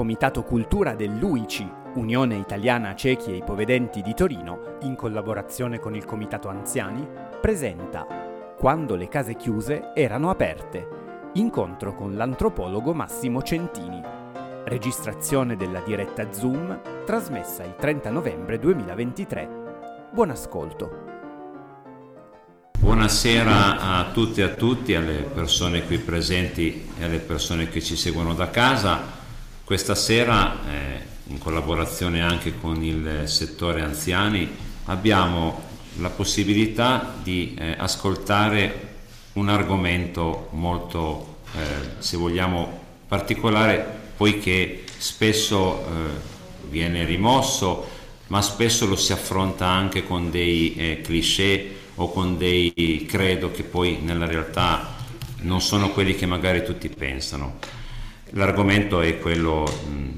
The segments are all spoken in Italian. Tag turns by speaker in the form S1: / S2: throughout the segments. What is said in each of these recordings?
S1: Comitato Cultura dell'UICI, Unione Italiana Ciechi e Ipovedenti di Torino, in collaborazione con il Comitato Anziani, presenta Quando le case chiuse erano aperte, incontro con l'antropologo Massimo Centini. Registrazione della diretta Zoom, trasmessa il 30 novembre 2023. Buon ascolto.
S2: Buonasera a tutti e a tutti, alle persone qui presenti e alle persone che ci seguono da casa. Questa sera, eh, in collaborazione anche con il settore anziani, abbiamo la possibilità di eh, ascoltare un argomento molto, eh, se vogliamo, particolare, poiché spesso eh, viene rimosso, ma spesso lo si affronta anche con dei eh, cliché o con dei credo che poi nella realtà non sono quelli che magari tutti pensano. L'argomento è quello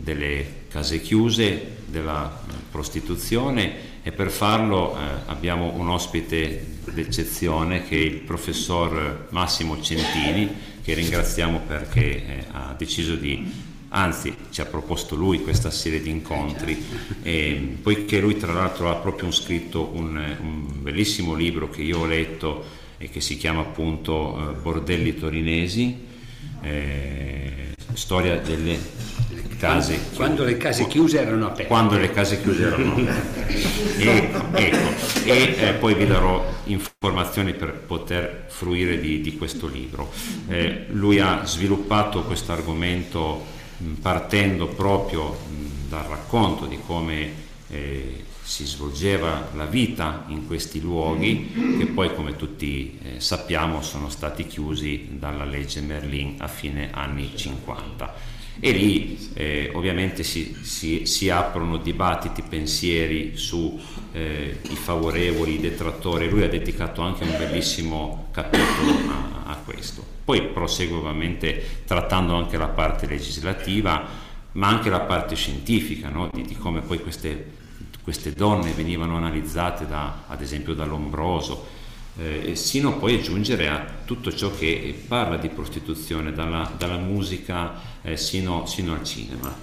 S2: delle case chiuse, della prostituzione e per farlo eh, abbiamo un ospite d'eccezione che è il professor Massimo Centini che ringraziamo perché eh, ha deciso di anzi ci ha proposto lui questa serie di incontri, e, poiché lui tra l'altro ha proprio scritto un, un, bellissimo libro che io ho letto e che si chiama appunto eh, Bordelli Torinesi, eh, storia delle case
S3: quando, quando le case chiuse erano aperte.
S2: Quando le case chiuse erano aperte. E, ecco, e eh, poi vi darò informazioni per poter fruire di, di questo libro. Eh, lui ha sviluppato questo argomento partendo proprio dal racconto di come eh, si svolgeva la vita in questi luoghi che poi come tutti eh, sappiamo sono stati chiusi dalla legge Merlin a fine anni 50 e lì eh, ovviamente si, si, si, aprono dibattiti, pensieri sui eh, favorevoli, i detrattori, lui ha dedicato anche un bellissimo capitolo a, a questo. Poi prosegue ovviamente trattando anche la parte legislativa, ma anche la parte scientifica, no? di, di, come poi queste, queste, donne venivano analizzate da, ad esempio da Lombroso, eh, sino poi a giungere a tutto ciò che parla di prostituzione, dalla, dalla musica eh, sino, sino, al cinema,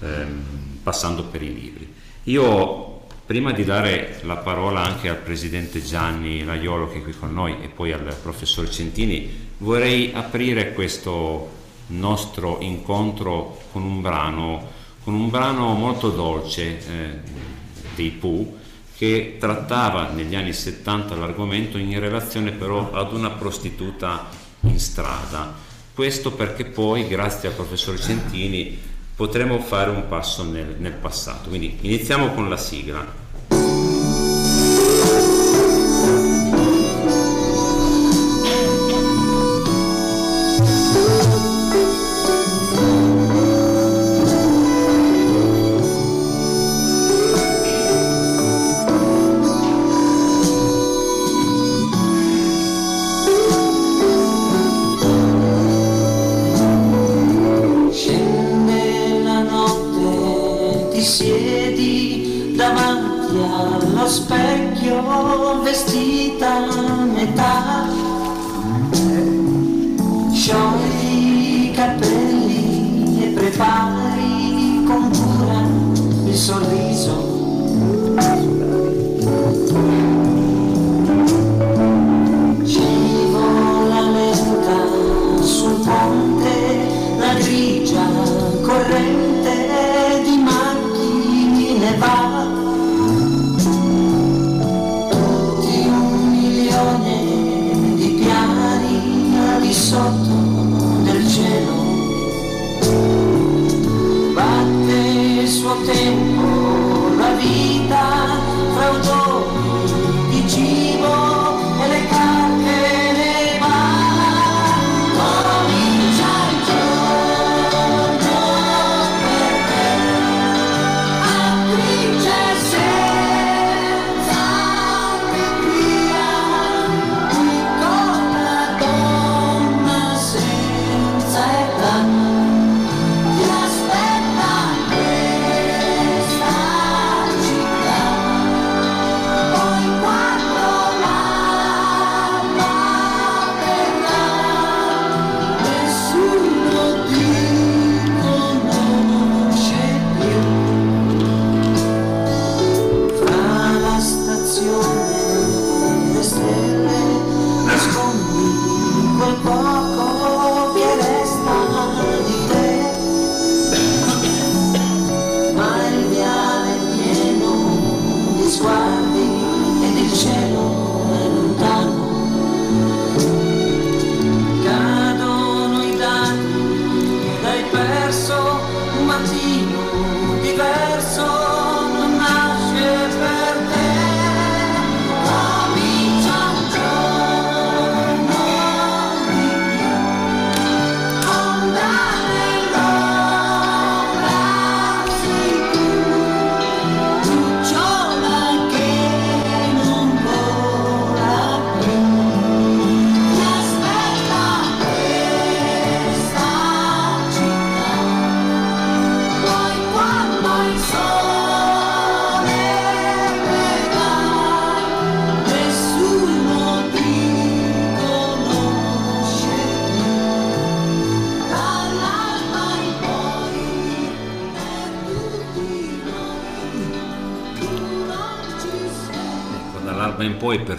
S2: ehm, passando per i libri. Io prima di dare la parola anche al presidente Gianni Laiolo che è qui con noi e poi al professor Centini, vorrei aprire questo nostro incontro con un brano, con un brano molto dolce eh, dei Pooh che trattava negli anni 70 l'argomento in relazione però ad una prostituta in strada. Questo perché poi, grazie al professor Centini, potremo fare un passo nel, nel passato. Quindi iniziamo con la sigla.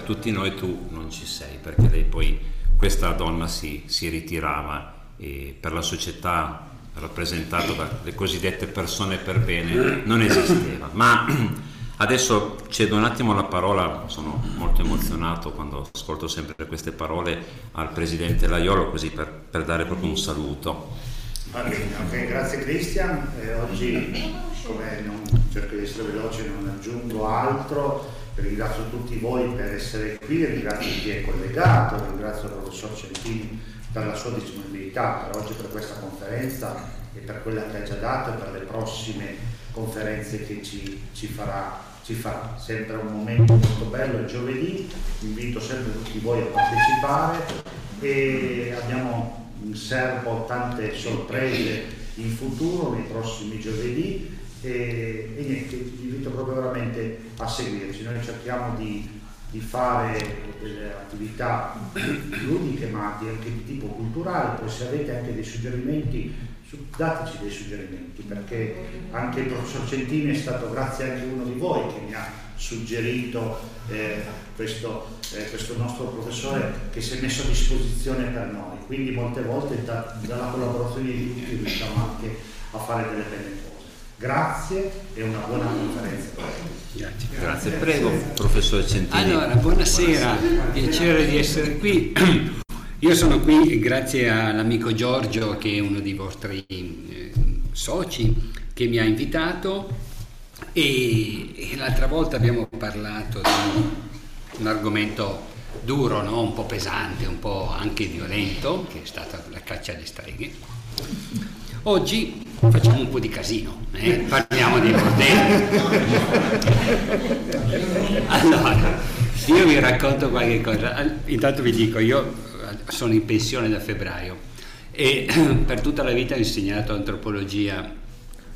S2: Tutti noi tu non ci sei, perché lei poi, questa donna si, si ritirava per la società rappresentata dalle cosiddette persone per bene non esisteva. Ma adesso cedo un attimo la parola, sono molto emozionato quando ascolto sempre queste parole al presidente Laiolo, così per, per dare proprio un saluto.
S4: Va bene, ok, grazie Cristian. Eh, oggi, come non, cerco di essere veloce, non aggiungo altro. Ringrazio tutti voi per essere qui, ringrazio chi è collegato, ringrazio il professor Centini per la sua disponibilità per oggi, per questa conferenza e per quella che ha già dato e per le prossime conferenze che ci, ci, farà, ci farà. Sempre un momento molto bello il giovedì, invito sempre tutti voi a partecipare e abbiamo in serbo tante sorprese in futuro, nei prossimi giovedì e, e niente, vi invito proprio veramente a seguirci. Noi cerchiamo di di fare delle attività ludiche ma anche di tipo culturale, poi se avete anche dei suggerimenti dateci dei suggerimenti perché anche il professor Centini è stato grazie anche a uno di voi che mi ha suggerito eh, questo, eh, questo, nostro professore che si è messo a disposizione per noi. Quindi molte volte da, dalla collaborazione di tutti riusciamo anche a fare delle belle cose Grazie e una buona conferenza.
S2: Grazie. Grazie. Prego, professor Centini.
S3: Allora, buonasera, buonasera. piacere di essere qui. Io sono qui grazie all'amico Giorgio che è uno dei vostri eh, soci che mi ha invitato e, e, l'altra volta abbiamo parlato di un argomento duro, no? un po' pesante, un po' anche violento, che è stata la caccia alle streghe. Oggi facciamo un po' di casino, eh? parliamo di bordelli. Allora, io vi racconto qualche cosa. Intanto vi dico, io sono in pensione da febbraio e per tutta la vita ho insegnato antropologia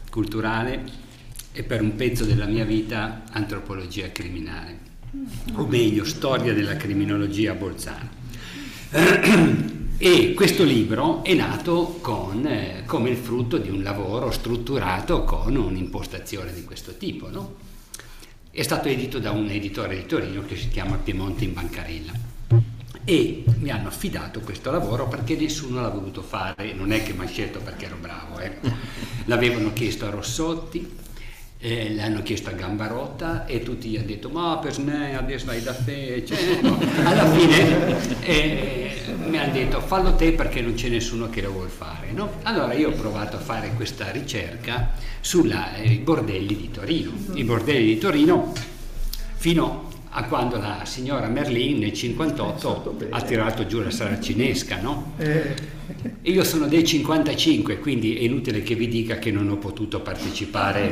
S3: culturale e per un pezzo della mia vita antropologia criminale, o meglio storia della criminologia a bolzana. E questo libro è nato con, eh, come il frutto di un lavoro strutturato con un'impostazione di questo tipo. No? È stato edito da un editore di Torino che si chiama Piemonte in Bancarella e mi hanno affidato questo lavoro perché nessuno l'ha voluto fare, non è che mi ha scelto perché ero bravo, eh. l'avevano chiesto a Rossotti, eh, l'hanno chiesto a Gambarotta e tutti gli hanno detto ma per me adesso hai da te cioè, no. alla fine eh, mi hanno detto fallo te perché non c'è nessuno che lo vuole fare no? allora io ho provato a fare questa ricerca sui eh, bordelli di Torino i bordelli di Torino fino a quando la signora Merlin nel 58 ha tirato giù la saracinesca, no? E io sono del 55, quindi è inutile che vi dica che non ho potuto partecipare,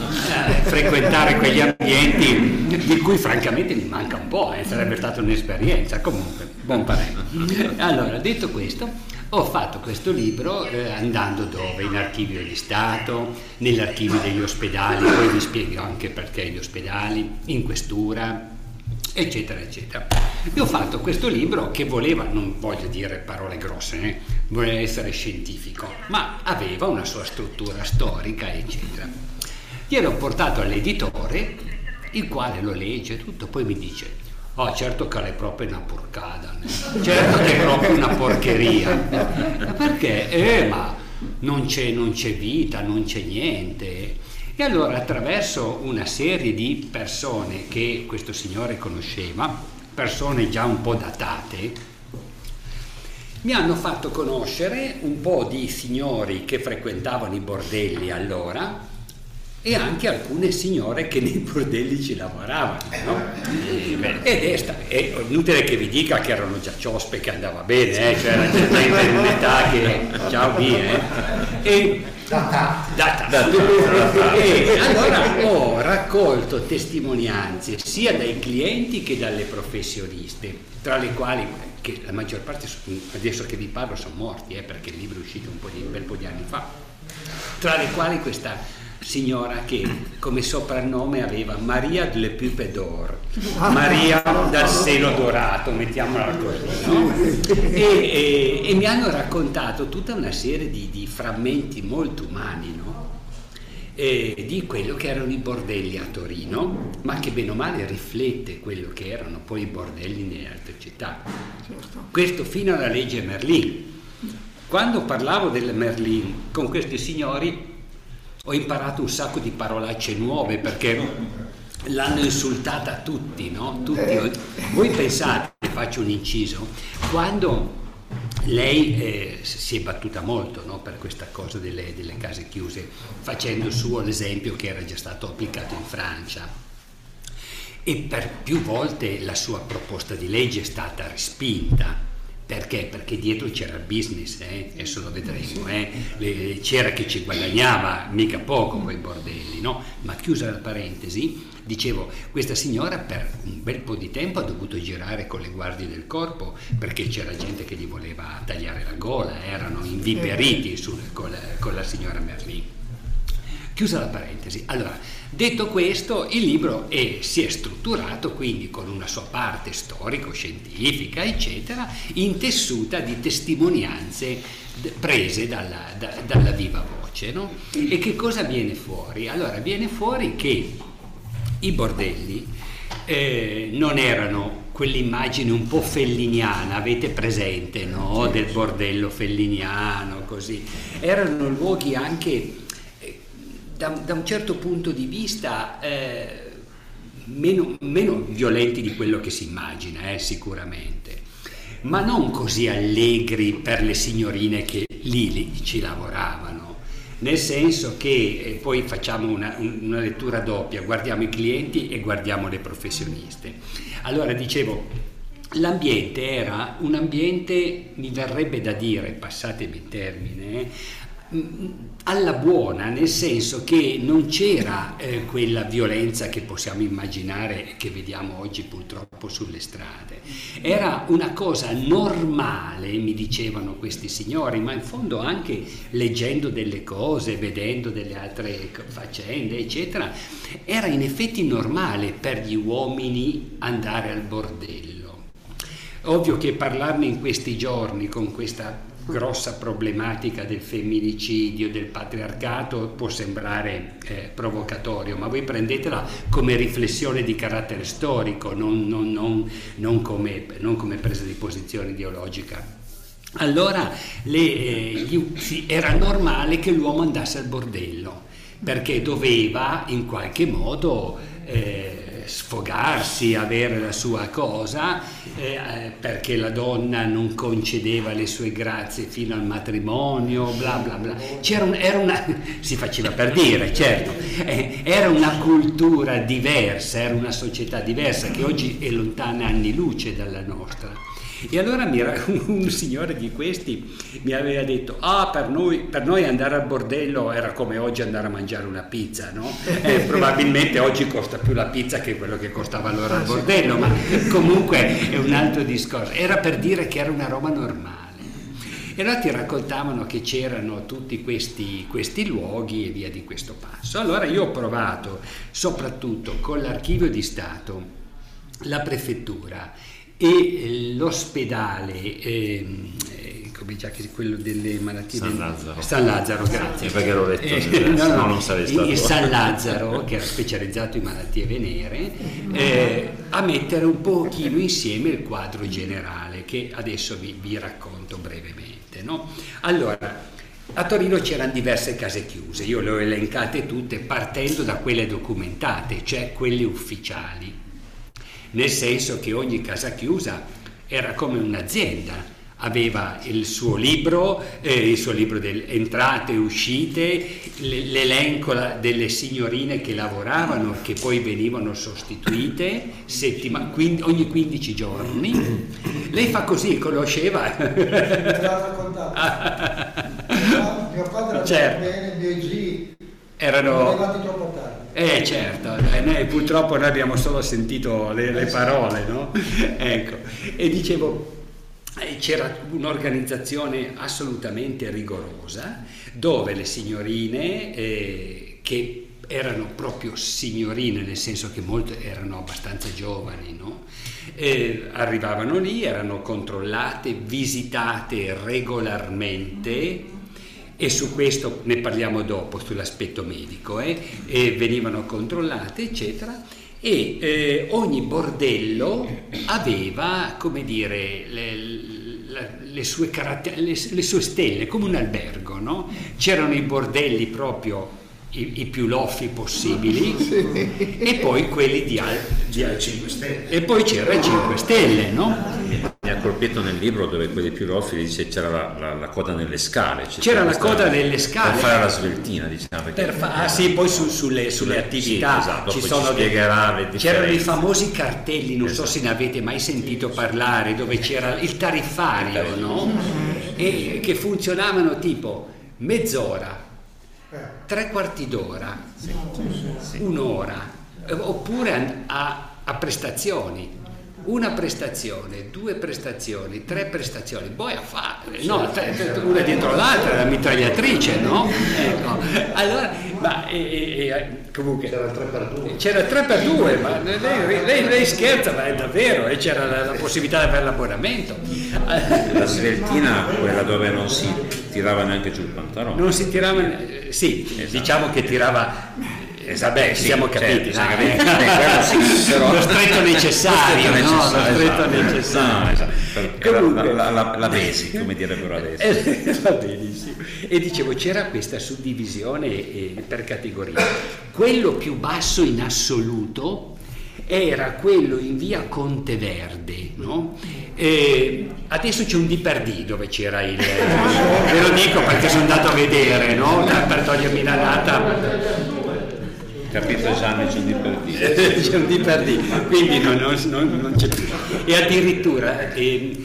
S3: frequentare quegli ambienti di cui francamente mi manca un po', eh, sarebbe stata un'esperienza, comunque, buon parere. Allora, detto questo, ho fatto questo libro eh, andando dove? In archivio di Stato, nell'archivio degli ospedali, poi vi spiego anche perché gli ospedali, in questura, eccetera, eccetera. E ho fatto questo libro che voleva, non voglio dire parole grosse, eh, voleva essere scientifico, ma aveva una sua struttura storica, eccetera. Gliel'ho portato all'editore, il quale lo legge tutto, poi mi dice Oh, certo che è proprio una porcata, certo che è proprio una porcheria. Perché? Eh, ma non c'è, non c'è vita, non c'è niente. E allora attraverso una serie di persone che questo signore conosceva, persone già un po' datate, mi hanno fatto conoscere un po' di signori che frequentavano i bordelli allora e anche alcune signore che nei bordelli ci lavoravano. No? Ed è, sta, è, inutile che vi dica che erano già ciospe che andava bene, eh? cioè era gente in un'età che ciao via. Eh? E, data. Data. data. E allora ho raccolto testimonianze sia dai clienti che dalle professioniste, tra le quali che la maggior parte adesso che vi parlo sono morti, eh, perché il libro è uscito un, di, un bel po' di anni fa, tra le quali questa signora che come soprannome aveva Maria delle Pupe d'Or, Maria dal seno dorato, mettiamola così, no? e, e, e, mi hanno raccontato tutta una serie di, di frammenti molto umani, no? eh, di quello che erano i bordelli a Torino, ma che bene o male riflette quello che erano poi i bordelli nelle altre città. Certo. Questo fino alla legge Merlin. Quando parlavo del Merlin con questi signori ho imparato un sacco di parolacce nuove perché l'hanno insultata tutti, no? Tutti. Eh. Voi pensate, faccio un inciso, quando lei eh, si è battuta molto no, per questa cosa delle, delle, case chiuse, facendo suo l'esempio che era già stato applicato in Francia. E per più volte la sua proposta di legge è stata respinta. Perché? Perché dietro c'era il business, eh? adesso lo vedremo, eh? C'era chi ci guadagnava mica poco quei bordelli, no? Ma chiusa la parentesi, Dicevo, questa signora per un bel po' di tempo ha dovuto girare con le guardie del corpo perché c'era gente che gli voleva tagliare la gola, erano inviperiti sul, con, la, con la signora Merlin. Chiusa la parentesi. Allora, detto questo, il libro è, si è strutturato quindi con una sua parte storico-scientifica, eccetera, intessuta di testimonianze prese dalla, da, dalla viva voce. No? E che cosa viene fuori? Allora, viene fuori che i bordelli eh, non erano quell'immagine un po' felliniana, avete presente, no? Del bordello felliniano, così. Erano luoghi anche, da, da, un certo punto di vista, eh, meno, meno, violenti di quello che si immagina, eh, sicuramente, ma non così allegri per le signorine che lì, lì ci lavoravano. Nel senso che eh, poi facciamo una, una, lettura doppia, guardiamo i clienti e guardiamo le professioniste. Allora dicevo, l'ambiente era un ambiente, mi verrebbe da dire, passatemi il termine, alla buona, nel senso che non c'era eh, quella violenza che possiamo immaginare che vediamo oggi purtroppo sulle strade. Era una cosa normale, mi dicevano questi signori, ma in fondo anche leggendo delle cose, vedendo delle altre faccende, eccetera, era in effetti normale per gli uomini andare al bordello. Ovvio che parlarne in questi giorni con questa grossa problematica del femminicidio, del patriarcato può sembrare eh, provocatorio, ma voi prendetela come riflessione di carattere storico, non, non, non, non come, come, presa di posizione ideologica. Allora le, eh, gli, era normale che l'uomo andasse al bordello, perché doveva in qualche modo... Eh, sfogarsi, avere la sua cosa, eh, perché la donna non concedeva le sue grazie fino al matrimonio, bla bla bla. C'era un, una, si faceva per dire, certo, eh, era una cultura diversa, era una società diversa che oggi è lontana anni luce dalla nostra. E allora un signore di questi mi aveva detto, ah per noi, per noi, andare al bordello era come oggi andare a mangiare una pizza, no? Eh, probabilmente oggi costa più la pizza che quello che costava allora al ah, bordello, ma comunque è un altro discorso. Era per dire che era una roba normale. E allora ti raccontavano che c'erano tutti questi, questi, luoghi e via di questo passo. Allora io ho provato, soprattutto con l'archivio di Stato, la prefettura e eh, l'ospedale ehm, eh, come già che quello delle malattie
S2: San Lazzaro,
S3: San Lazzaro grazie.
S2: perché l'ho letto eh, no, no, non sarei stato
S3: il San Lazzaro che era specializzato in malattie venere eh, a mettere un pochino insieme il quadro generale che adesso vi, vi racconto brevemente no? allora a Torino c'erano diverse case chiuse, io le ho elencate tutte partendo da quelle documentate, cioè quelle ufficiali nel senso che ogni casa chiusa era come un'azienda, aveva il suo libro, eh, il suo libro delle entrate e uscite, l'elenco delle signorine che lavoravano, che poi venivano sostituite settima, quindi, ogni 15 giorni. Lei fa così, conosceva.
S5: mio padre certo. bene, i miei zii
S3: erano arrivati troppo. Eh certo, eh, noi, purtroppo noi abbiamo solo sentito le, le parole, no? ecco, e dicevo, eh, c'era un'organizzazione assolutamente rigorosa dove le signorine eh, che erano proprio signorine, nel senso che molte erano abbastanza giovani, no? eh, arrivavano lì, erano controllate, visitate regolarmente e su questo ne parliamo dopo, sull'aspetto medico, eh? e venivano controllate, eccetera, e eh, ogni bordello aveva, come dire, le, le, le, sue caratter- le, sue stelle, come un albergo, no? C'erano i bordelli proprio i, i più loffi possibili sì. e poi quelli di, al, di al 5 Stelle. E poi c'era il 5 Stelle, no?
S2: Colpito nel libro dove quelli più loffi dice c'era la, la, la, coda nelle scale.
S3: C'era, c'era la coda nelle scale.
S2: Per fare la sveltina, diciamo.
S3: Fa- ah sì, poi su, sulle, sulle, attività
S2: sì, esatto, ci sono ci dei,
S3: C'erano i famosi cartelli, non esatto. so se ne avete mai sentito parlare, dove c'era il tariffario, no? E che funzionavano tipo mezz'ora, tre quarti d'ora, un'ora, oppure a, a prestazioni una prestazione, due prestazioni, tre prestazioni, poi a fare, no, una dietro l'altra, la mitragliatrice, no? Ecco. Allora, ma e, e, comunque
S4: c'era 3 per 2
S3: c'era il 3 per 2 ma lei, lei, lei, scherza, ma è davvero, e c'era la, la possibilità per l'abbonamento.
S2: La sveltina, quella dove non si tirava neanche giù il pantalone.
S3: Non si tirava, sì, esatto. diciamo che tirava Esatto, beh, sì, siamo capiti, certo, no? eh, sì, però... lo stretto necessario, lo stretto, no? esatto, necessario.
S2: Esatto. Comunque, la, la, la, basic, come direbbero adesso.
S3: Eh, va benissimo. E dicevo, c'era questa suddivisione eh, per categorie. Quello più basso in assoluto era quello in via Conteverde, no? E adesso c'è un D per D dove c'era il... ve lo dico perché sono andato a vedere, no? Per togliermi la data
S2: capito esame c'è un D per D.
S3: c'è un D per D, quindi non, non, non c'è più. E addirittura eh,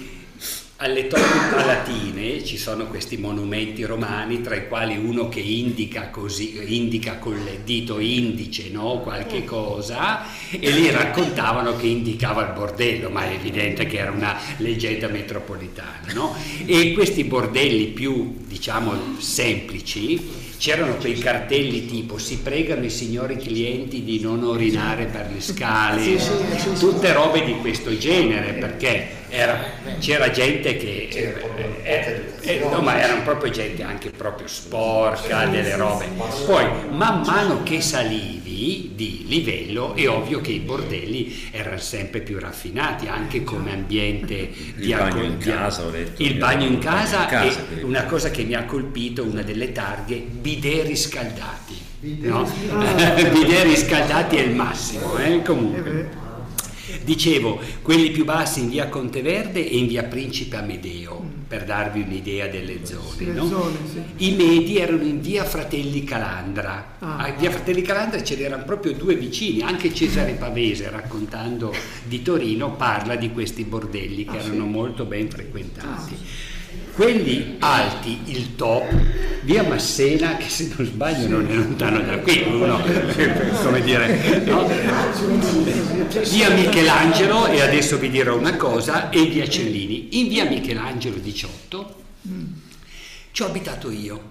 S3: alle tombe palatine ci sono questi monumenti romani, tra i quali uno che indica così, indica col dito indice no? qualche cosa, e lì raccontavano che indicava il bordello, ma è evidente che era una leggenda metropolitana. No? E questi bordelli più, diciamo, semplici, c'erano quei cartelli tipo si pregano i signori clienti di non orinare per le scale, tutte robe di questo genere, perché era, c'era gente che eh, eh, eh, no, ma erano proprio gente anche proprio sporca, delle robe. Poi man mano che salivi di livello è ovvio che i bordelli erano sempre più raffinati, anche come ambiente
S2: il di bagno in casa, ho detto.
S3: Il bagno in casa, è una cosa che mi ha colpito, una delle targhe, bidet riscaldati. No? bidet riscaldati è il massimo, eh? comunque. Dicevo, quelli più bassi in via Conteverde e in via Principe Amedeo, mm. per darvi un'idea delle zone. Sì, no? zone sì. I medi erano in via Fratelli Calandra. Ah. A via Fratelli Calandra ce n'erano proprio due vicini, anche Cesare Pavese, raccontando di Torino, parla di questi bordelli che ah, erano sì. molto ben frequentati. Ah, quelli alti, il top, via Massena, che se non sbaglio non è lontano da qui, uno, come dire, no? via Michelangelo, e adesso vi dirò una cosa, e via Cellini. In via Michelangelo 18 ci ho abitato io.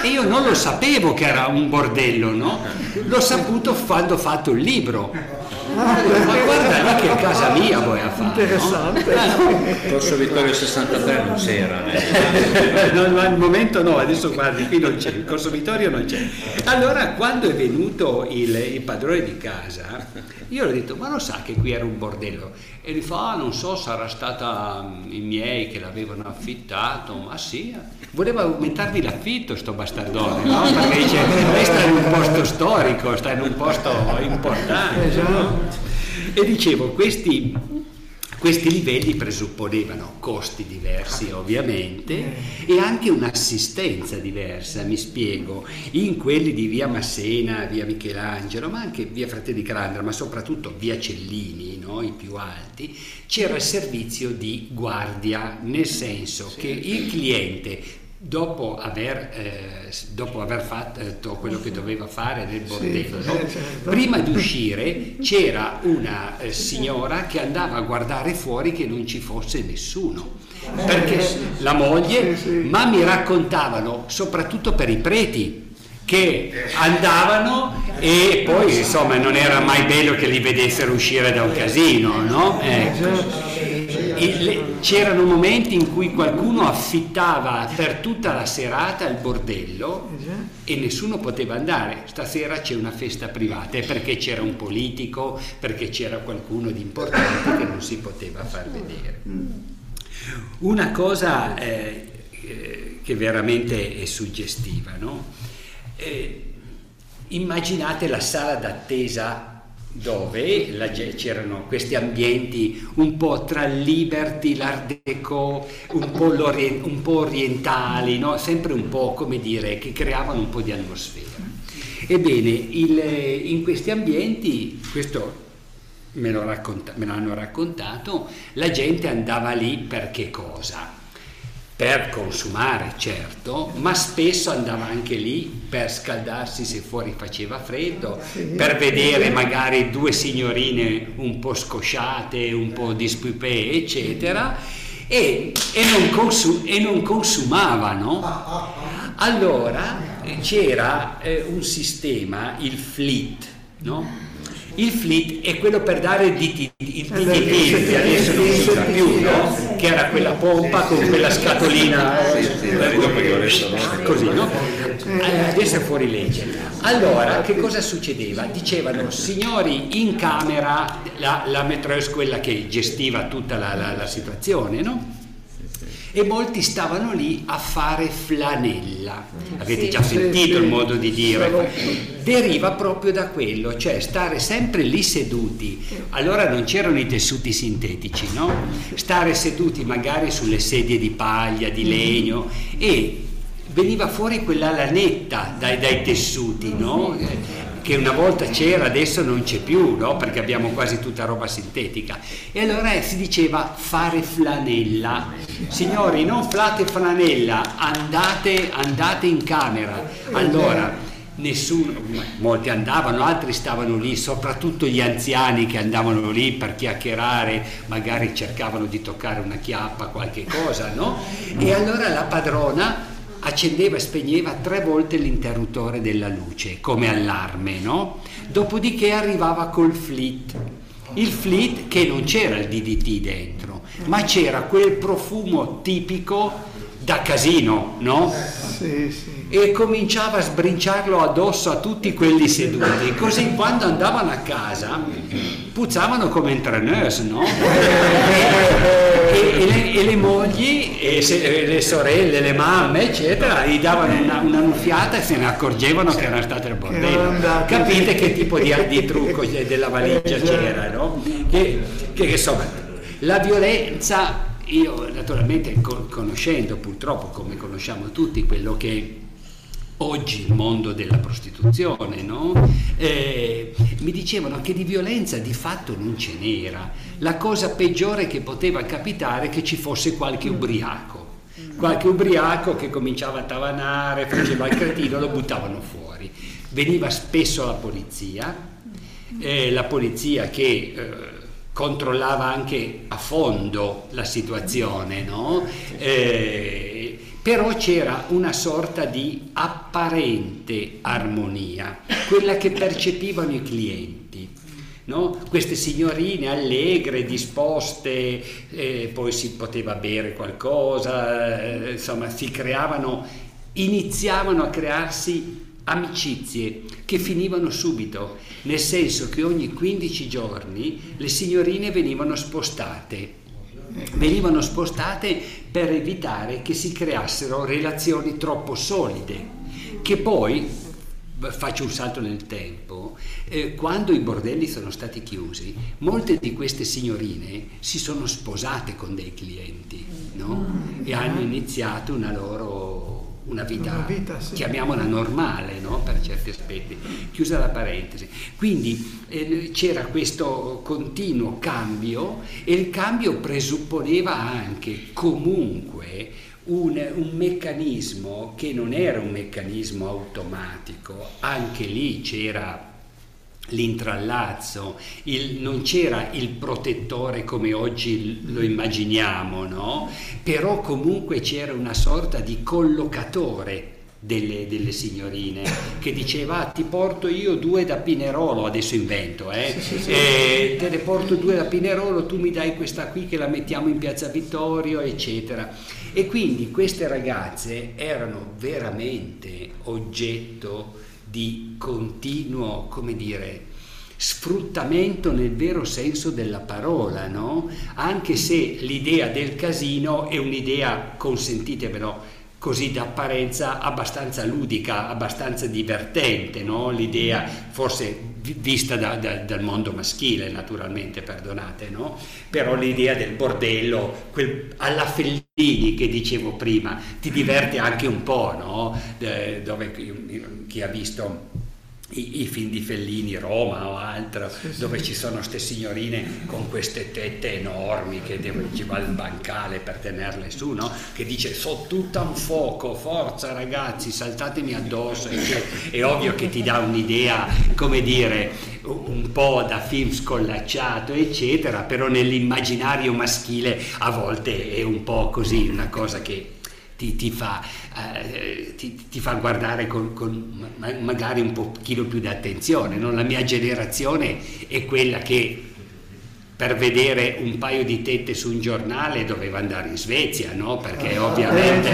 S3: E io non lo sapevo che era un bordello, no? L'ho saputo quando ho fatto il libro ma guarda lì che è casa mia poi a fare.
S5: Interessante.
S2: No? Corso Vittorio 63 non c'era. Eh.
S3: no, al momento no, adesso guardi, qui non c'è, il Corso Vittorio non c'è. Allora quando è venuto il, il padrone di casa, io gli ho detto, ma lo sa che qui era un bordello? E gli fa, ah, non so, sarà stata mm, i miei che l'avevano affittato, ma sì. Voleva aumentarvi l'affitto sto bastardone, no? Perché dice, lei sta in un posto storico, sta in un posto importante, no? E dicevo, questi, questi livelli presupponevano costi diversi ovviamente e anche un'assistenza diversa, mi spiego, in quelli di via Massena, via Michelangelo, ma anche via Fratelli Calandra, ma soprattutto via Cellini, no? i più alti, c'era il servizio di guardia, nel senso che il cliente dopo aver, eh, dopo aver, fatto quello che doveva fare nel bordello, sì, certo. prima di uscire c'era una eh, signora che andava a guardare fuori che non ci fosse nessuno, perché la moglie, ma mi raccontavano soprattutto per i preti che andavano e poi insomma non era mai bello che li vedessero uscire da un casino, no? Ecco. C'erano momenti in cui qualcuno affittava per tutta la serata il bordello e nessuno poteva andare. Stasera c'è una festa privata, è perché c'era un politico, perché c'era qualcuno di importante che non si poteva far vedere. Una cosa eh, eh, che veramente è suggestiva, no? eh, immaginate la sala d'attesa dove la, c'erano questi ambienti un po' tra Liberty, l'Art Deco, un po', un po orientali, no? sempre un po' come dire, che creavano un po' di atmosfera. Ebbene, il, in questi ambienti, questo me, racconta, me l'hanno raccontato, la gente andava lì per che cosa? Per consumare certo, ma spesso andava anche lì per scaldarsi se fuori faceva freddo, per vedere magari due signorine un po' scosciate, un po' dispupè, eccetera, e, e, non, consum- e non consumavano. Allora c'era eh, un sistema, il fleet, no? Il fleet è quello per dare il DTT, il DTT che adesso non si usa più, no? che era quella pompa con quella scatolina eh, così, no? Eh, adesso è fuori legge. Allora, che cosa succedeva? Dicevano, signori, in camera, la, la quella che gestiva tutta la, la, la situazione, no? E molti stavano lì a fare flanella. Avete sì, già sentito sì, il modo di dire? Deriva proprio da quello, cioè stare sempre lì seduti. Allora non c'erano i tessuti sintetici, no? Stare seduti magari sulle sedie di paglia, di legno e veniva fuori quella lanetta dai, dai tessuti, no? Che una volta c'era, adesso non c'è più, no? perché abbiamo quasi tutta roba sintetica. E allora si diceva fare flanella. Signori, non fate flanella, andate, andate in camera. Allora, nessuno, molti andavano, altri stavano lì, soprattutto gli anziani che andavano lì per chiacchierare, magari cercavano di toccare una chiappa, qualche cosa, no? E allora la padrona accendeva e spegneva tre volte l'interruttore della luce come allarme, no? Dopodiché arrivava col fleet. Il fleet che non c'era il DDT dentro, ma c'era quel profumo tipico da casino, no? Sì, sì e cominciava a sbrinciarlo addosso a tutti quelli seduti, così quando andavano a casa puzzavano come entreneuse, no? E, e, le, e, le, mogli, e se, le sorelle, le mamme, eccetera, gli davano una, una nuffiata e se ne accorgevano che erano state al bordello. Capite che tipo di, di trucco della valigia c'era, no? Che, che insomma, la violenza io naturalmente conoscendo purtroppo come conosciamo tutti quello che oggi il mondo della prostituzione, no? eh, mi dicevano che di violenza di fatto non ce n'era. La cosa peggiore che poteva capitare è che ci fosse qualche ubriaco. Qualche ubriaco che cominciava a tavanare, faceva il cretino, lo buttavano fuori. Veniva spesso la polizia, eh, la polizia che eh, controllava anche a fondo la situazione, no? Però c'era una sorta di apparente armonia, quella che percepivano i clienti. No? Queste signorine allegre, disposte, eh, poi si poteva bere qualcosa, eh, insomma si creavano, iniziavano a crearsi amicizie che finivano subito, nel senso che ogni 15 giorni le signorine venivano spostate venivano spostate per evitare che si creassero relazioni troppo solide, che poi faccio un salto nel tempo, eh, quando i bordelli sono stati chiusi, molte di queste signorine si sono sposate con dei clienti no? e hanno iniziato una loro una vita, una vita sì. chiamiamola normale no? per certi aspetti, chiusa la parentesi. Quindi eh, c'era questo continuo cambio e il cambio presupponeva anche comunque un, un, meccanismo che non era un meccanismo automatico, anche lì c'era l'intrallazzo, il, non c'era il protettore come oggi lo immaginiamo, no? però comunque c'era una sorta di collocatore delle, delle, signorine che diceva ah, ti porto io due da Pinerolo adesso invento eh? sì, sì, sì. Eh, te ne porto due da Pinerolo tu mi dai questa qui che la mettiamo in piazza Vittorio eccetera e quindi queste ragazze erano veramente oggetto di continuo come dire sfruttamento nel vero senso della parola, no? anche se l'idea del casino è un'idea, consentitemelo, così d'apparenza abbastanza ludica, abbastanza divertente, no? l'idea forse vista da, da, dal mondo maschile naturalmente, perdonate, no? però l'idea del bordello, quel, alla Fellini che dicevo prima, ti diverte anche un po', no? dove chi ha visto i, i, film di Fellini, Roma o altro, sì, sì. dove ci sono queste signorine con queste tette enormi che deve, ci va il bancale per tenerle su, no? che dice so tutta un fuoco, forza ragazzi, saltatemi addosso, è, è ovvio che ti dà un'idea, come dire, un po' da film scollacciato, eccetera, però nell'immaginario maschile a volte è un po' così, una cosa che ti, ti, fa, eh, ti, ti, fa, guardare con, con, magari un pochino più di attenzione. No? La mia generazione è quella che per vedere un paio di tette su un giornale doveva andare in Svezia, no? perché ah, ovviamente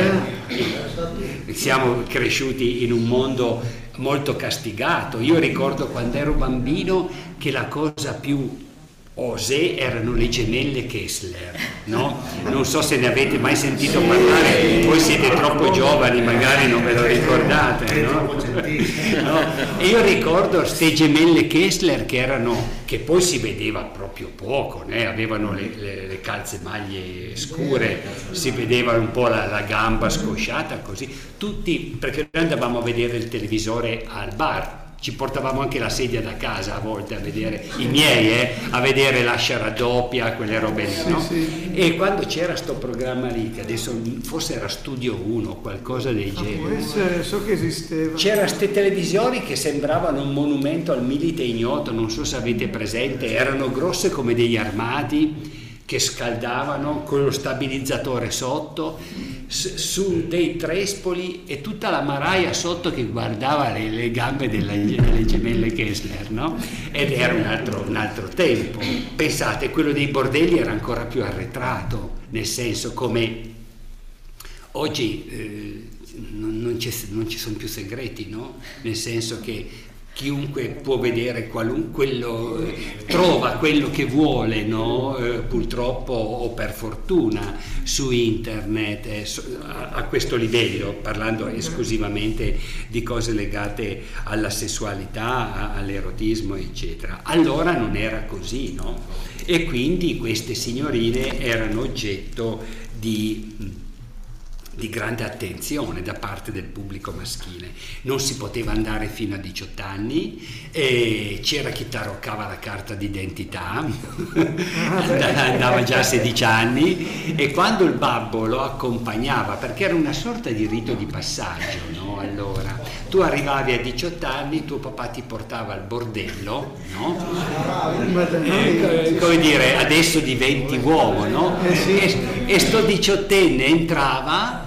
S3: eh, siamo cresciuti in un mondo molto castigato. Io ricordo quando ero bambino che la cosa più Osè erano le gemelle Kessler, no? Non so se ne avete mai sentito parlare, voi siete troppo giovani, magari non ve lo ricordate, no? no? E io ricordo queste gemelle Kessler che erano, che poi si vedeva proprio poco, né? avevano le, le, le, calze maglie scure, si vedeva un po' la, la gamba scosciata così, tutti, perché noi andavamo a vedere il televisore al bar, ci portavamo anche la sedia da casa a volte a vedere, i miei, eh, a vedere l'ascia raddoppia, quelle robe lì, no? Sì, sì. E quando c'era sto programma lì, che adesso forse era Studio 1 o qualcosa del ah, genere.
S5: Può essere, so che esisteva.
S3: C'era queste televisioni che sembravano un monumento al milite ignoto, non so se avete presente, erano grosse come degli armadi che scaldavano con lo stabilizzatore sotto su dei trespoli e tutta la maraia sotto che guardava le, le gambe delle, delle, gemelle Kessler no? ed era un altro, un altro, tempo pensate quello dei bordelli era ancora più arretrato nel senso come oggi eh, non, non, non, ci sono più segreti no? nel senso che chiunque può vedere qualun, quello, trova quello che vuole, no? eh, purtroppo o per fortuna su internet eh, a, a, questo livello, parlando esclusivamente di cose legate alla sessualità, a, all'erotismo, eccetera. Allora non era così, no? E quindi queste signorine erano oggetto di di grande attenzione da parte del pubblico maschile. Non si poteva andare fino a 18 anni, c'era chi taroccava la carta d'identità, andava già a 16 anni e quando il babbo lo accompagnava, perché era una sorta di rito di passaggio, no? allora, tu arrivavi a 18 anni, tuo papà ti portava al bordello, no? eh, come dire, adesso diventi uomo, no? e, e sto diciottenne entrava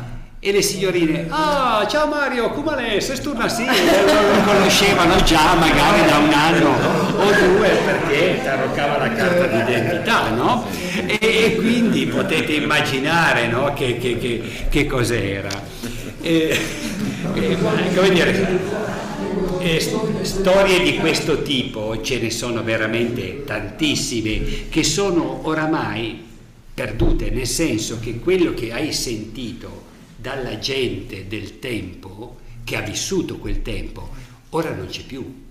S3: e le signorine, ah ciao Mario, come è? Se torna sì, lo conoscevano già magari da un anno o due perché tarroccava la carta d'identità, no? E, e quindi potete immaginare no? che, che, che, che cos'era. E, e, come dire, storie di questo tipo ce ne sono veramente tantissime che sono oramai perdute, nel senso che quello che hai sentito dalla gente del tempo che ha vissuto quel tempo, ora non c'è più.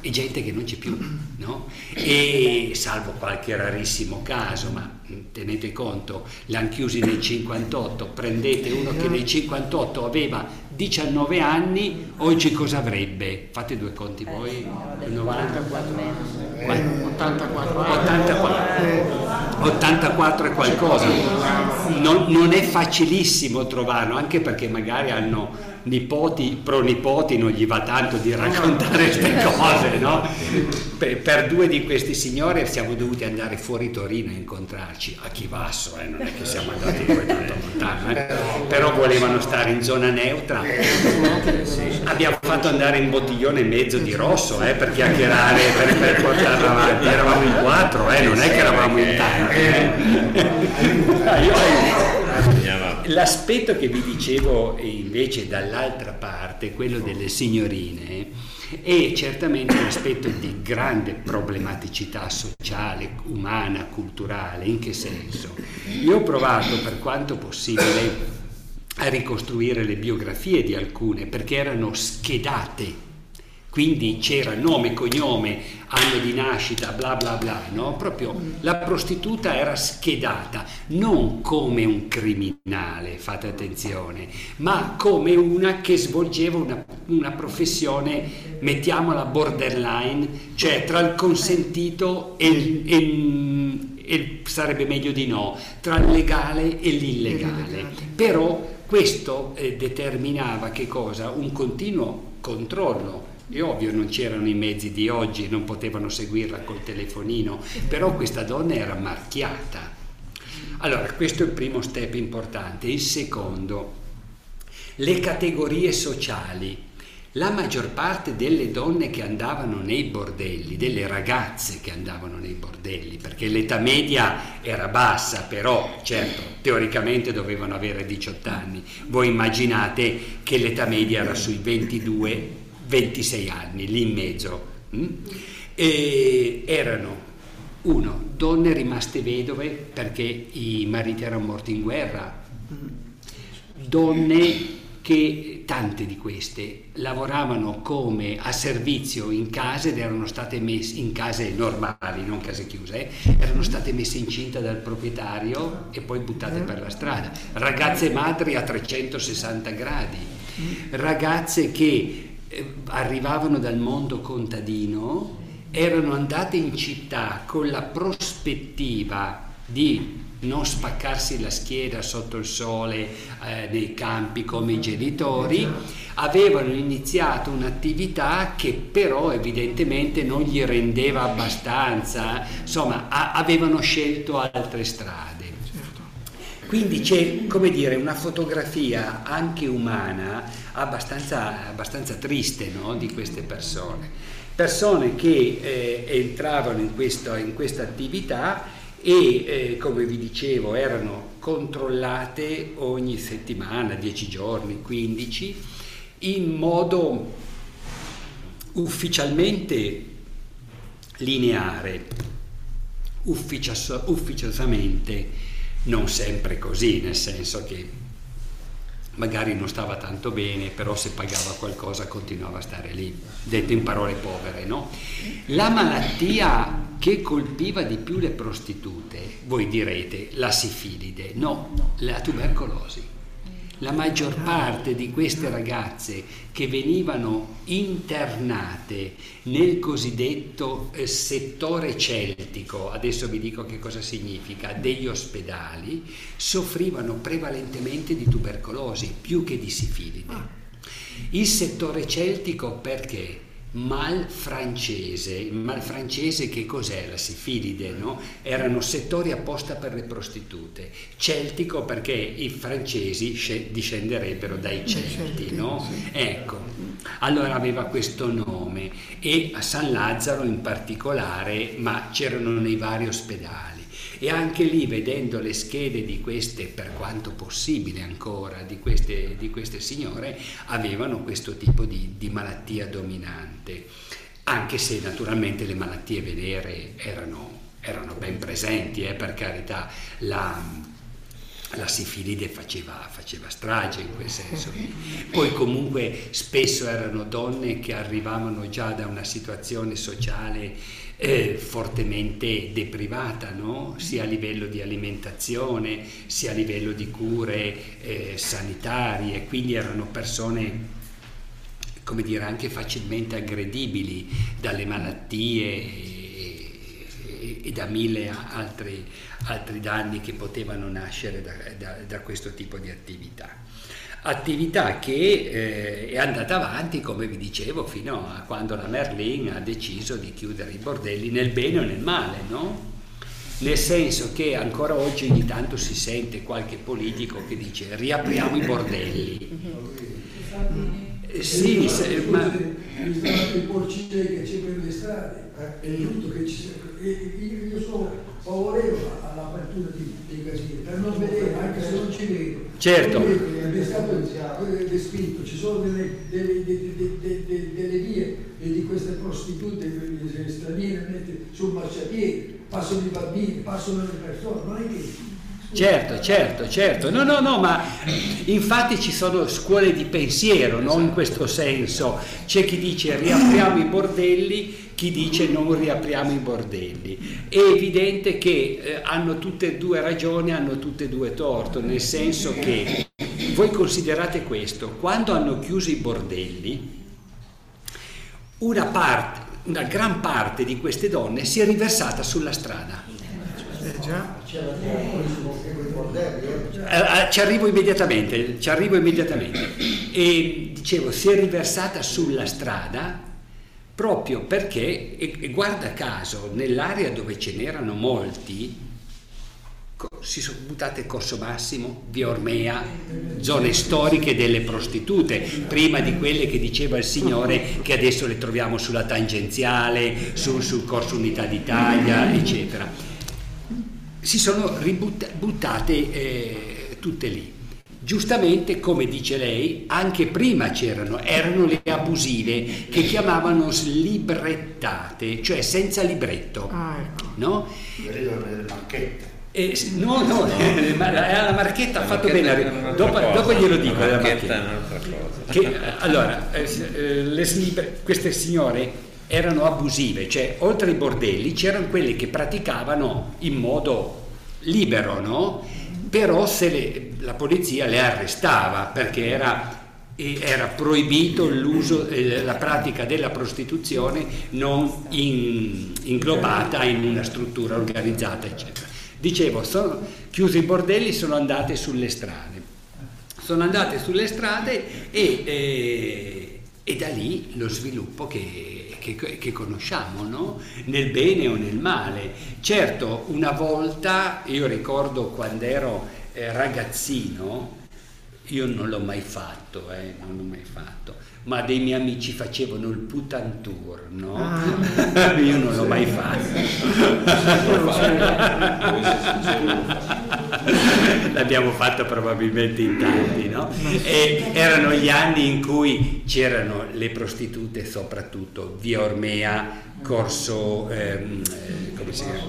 S3: È gente che non c'è più, no? E salvo qualche rarissimo caso, ma tenete conto, l'hanno chiusi nel 58, prendete uno che nel 58 aveva 19 anni, oggi cosa avrebbe? Fate due conti voi, 94, 84, 84, 84 e qualcosa. Non, non è facilissimo trovarlo, anche perché magari hanno nipoti, pronipoti, non gli va tanto di raccontare queste cose, no? Per, per, due di questi signori siamo dovuti andare fuori Torino a incontrarci, a Chivasso, eh? non è che siamo andati poi tanto lontano, eh? però volevano stare in zona neutra. Abbiamo fatto andare in bottiglione mezzo di rosso eh, per chiacchierare, per, per portarla avanti. Eravamo in quattro, eh, non è che eravamo in tanti. L'aspetto che vi dicevo invece dall'altra parte, quello delle signorine, è certamente un aspetto di grande problematicità sociale, umana, culturale. In che senso? Io ho provato per quanto possibile a ricostruire le biografie di alcune perché erano schedate quindi c'era nome, cognome, anno di nascita, bla bla bla, no? Proprio la prostituta era schedata non come un criminale, fate attenzione, ma come una che svolgeva una, una professione, mettiamola borderline, cioè tra il consentito e il, e il, e sarebbe meglio di no, tra il legale e l'illegale. Però questo eh, determinava che cosa? Un continuo controllo è ovvio non c'erano i mezzi di oggi, non potevano seguirla col telefonino, però questa donna era marchiata. Allora, questo è il primo step importante. Il secondo, le categorie sociali. La maggior parte delle donne che andavano nei bordelli, delle ragazze che andavano nei bordelli, perché l'età media era bassa, però certo, teoricamente dovevano avere 18 anni. Voi immaginate che l'età media era sui 22 26 anni, lì in mezzo. Hm? E erano, uno, donne rimaste vedove perché i mariti erano morti in guerra, donne che tante di queste lavoravano come a servizio in case ed erano state messe in case normali, non case chiuse, eh, erano state messe incinta dal proprietario e poi buttate per la strada. Ragazze madri a 360 gradi, ragazze che arrivavano dal mondo contadino erano andate in città con la prospettiva di non spaccarsi la schiena sotto il sole eh, nei campi come i genitori, avevano iniziato un'attività che però evidentemente non gli rendeva abbastanza, insomma a- avevano scelto altre strade. Quindi c'è, come dire, una fotografia anche umana abbastanza, abbastanza triste no? di queste persone. Persone che eh, entravano in, questo, in, questa attività e, eh, come vi dicevo, erano controllate ogni settimana, 10 giorni, 15, in modo ufficialmente lineare, ufficiosamente non sempre così, nel senso che magari non stava tanto bene, però se pagava qualcosa continuava a stare lì, detto in parole povere, no? La malattia che colpiva di più le prostitute, voi direte la sifilide, no, la tubercolosi la maggior parte di queste ragazze che venivano internate nel cosiddetto eh, settore celtico, adesso vi dico che cosa significa, degli ospedali, soffrivano prevalentemente di tubercolosi più che di sifilide. Ah. Il settore celtico perché? Mal francese. Il mal francese che cos'è? La sifilide, no? Erano settori apposta per le prostitute. Celtico perché i francesi discenderebbero dai Celti, no? Ecco, allora aveva questo nome e a San Lazzaro in particolare, ma c'erano nei vari ospedali. E anche lì, vedendo le schede di queste, per quanto possibile ancora, di queste, di queste signore, avevano questo tipo di, di malattia dominante, anche se naturalmente le malattie venere erano, erano ben presenti, eh, per carità. La, la sifilide faceva, faceva, strage in quel senso. Poi comunque spesso erano donne che arrivavano già da una situazione sociale eh, fortemente deprivata, no? sia a livello di alimentazione, sia a livello di cure eh, sanitarie, quindi erano persone come dire, anche facilmente aggredibili dalle malattie e, e, e da mille altri, altri, danni che potevano nascere da, da, da questo tipo di attività attività che eh, è andata avanti, come vi dicevo, fino a quando la Merlin ha deciso di chiudere i bordelli nel bene o nel male, no? nel senso che ancora oggi ogni tanto si sente qualche politico che dice riapriamo i bordelli.
S5: Eh, sì, se, ma... I porcini che c'è per le strade, è giusto che ci sia. Io sono favorevole all'apertura dei casini, per non vedere, anche se non ci vedo.
S3: Certo.
S5: Stato descritto, ci sono delle, delle, delle, delle vie di queste prostitute straniere sul marciapiede, passano i bambini, passano le persone, non è che
S3: Certo, certo, certo. No, no, no, ma infatti ci sono scuole di pensiero, no? In questo senso. C'è chi dice riapriamo i bordelli, chi dice non riapriamo i bordelli. È evidente che eh, hanno tutte e due ragioni, hanno tutte e due torto, nel senso che voi considerate questo, quando hanno chiuso i bordelli, una parte, una gran parte di queste donne si è riversata sulla strada. Eh già. Eh, eh, ci arrivo immediatamente, ci arrivo immediatamente. E dicevo, si è riversata sulla strada proprio perché, e guarda caso, nell'area dove ce n'erano molti, si sono buttate Corso Massimo, Via Ormea, zone storiche delle prostitute, prima di quelle che diceva il Signore che adesso le troviamo sulla tangenziale, sul, sul Corso Unità d'Italia, eccetera si sono ributtate eh, tutte lì. Giustamente, come dice lei, anche prima c'erano, erano le abusive che chiamavano slibrettate, cioè senza libretto. Ah, ecco. No?
S4: Le marchette.
S3: Eh, no, no, la marchetta ha fatto bene. Dopo, dopo, glielo dico. La marchetta, è un'altra cosa. Che, allora, eh, eh, le slibre, queste signore erano abusive, cioè oltre ai bordelli c'erano quelle che praticavano in modo libero, no? Però se le, la polizia le arrestava perché era, era proibito l'uso, eh, la pratica della prostituzione non in, inglobata in una struttura organizzata, eccetera. Dicevo, sono chiusi i bordelli, sono andate sulle strade. Sono andate sulle strade e, e, e da lì lo sviluppo che che, che conosciamo, no? nel bene o nel male. Certo, una volta, io ricordo quando ero eh, ragazzino, io non l'ho mai fatto, eh, non l'ho mai fatto, ma dei miei amici facevano il putantour, no? Ah, io non l'ho mai fatto. L'abbiamo fatto probabilmente in tanti, no? E erano gli anni in cui c'erano le prostitute, soprattutto via Ormea, corso, ehm, eh, come si chiama?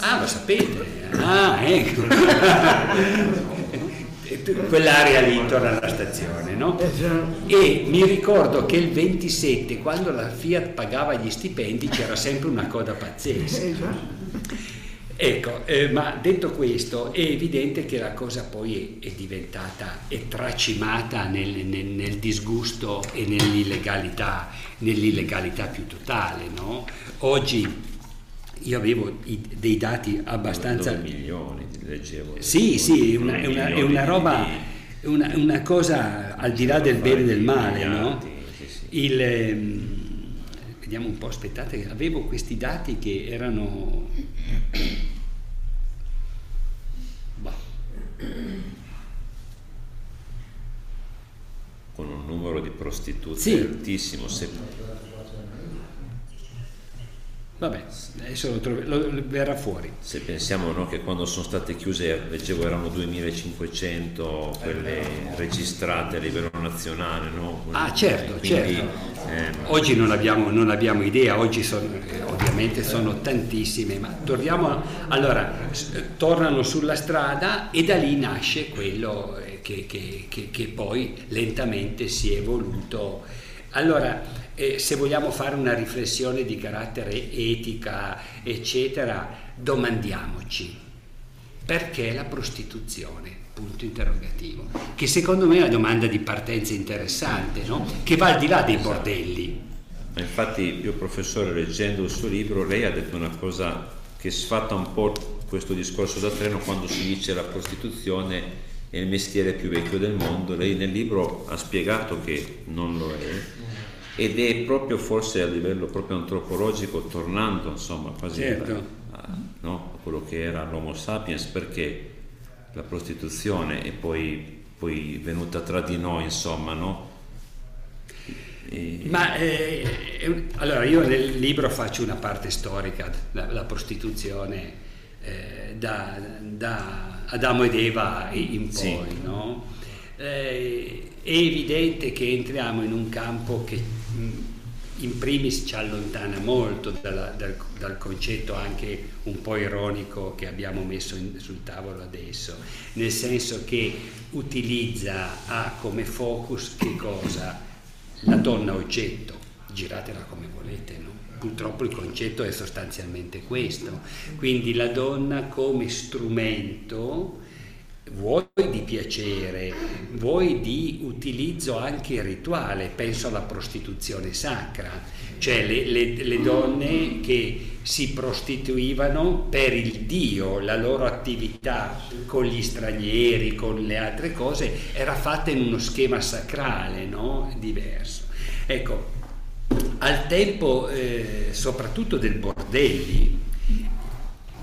S3: Ah, lo sapete? Ah, ecco quell'area lì intorno alla stazione, no? E mi ricordo che il 27, quando la Fiat pagava gli stipendi, c'era sempre una coda pazzesca. Ecco, eh, ma detto questo, è evidente che la cosa poi è, è diventata, è tracimata nel, nel, nel, disgusto e nell'illegalità, nell'illegalità più totale, no? Oggi io avevo i, dei dati abbastanza...
S2: 2 milioni, leggevo.
S3: Sì, sì, è una, è una, è una roba, una, una, cosa al di là del bene e del male, no? Il, ehm, vediamo un po', aspettate, avevo questi dati che erano...
S2: Con un numero di prostitute sì. altissimo, se
S3: Vabbè, adesso lo, trovi, lo, lo verrà fuori.
S2: Se pensiamo no, che quando sono state chiuse, leggevo erano 2500 quelle registrate a livello nazionale, no?
S3: Ah certo, Quindi, certo. Ehm... Oggi non abbiamo, non abbiamo, idea, oggi sono, eh, ovviamente sono tantissime, ma torniamo, allora, tornano sulla strada e da lì nasce quello eh, che, che, che, che poi lentamente si è evoluto. Allora, eh, se vogliamo fare una riflessione di carattere etica, eccetera, domandiamoci perché la prostituzione? Punto interrogativo. Che secondo me è una domanda di partenza interessante, no? che va al di là dei bordelli.
S2: Infatti io professore leggendo il suo libro lei ha detto una cosa che sfatta un po' questo discorso da treno quando si dice la prostituzione è il mestiere più vecchio del mondo. Lei nel libro ha spiegato che non lo è ed è proprio forse a livello proprio antropologico tornando insomma quasi certo. a, no, a quello che era l'Homo sapiens perché la prostituzione è poi, poi venuta tra di noi, insomma, no?
S3: E... Ma eh, allora io nel libro faccio una parte storica, la, la prostituzione eh, da, da, Adamo ed Eva in poi, sì. no? eh, è evidente che entriamo in un campo che in primis ci allontana molto dalla, dal, dal, concetto anche un po' ironico che abbiamo messo in, sul tavolo adesso, nel senso che utilizza ha come focus che cosa? La donna oggetto, giratela come volete, no? Purtroppo il concetto è sostanzialmente questo, quindi la donna come strumento vuoi di piacere, vuoi di utilizzo anche rituale, penso alla prostituzione sacra, cioè le, le, le, donne che si prostituivano per il Dio, la loro attività con gli stranieri, con le altre cose, era fatta in uno schema sacrale, no? diverso. Ecco, al tempo eh, soprattutto del bordelli,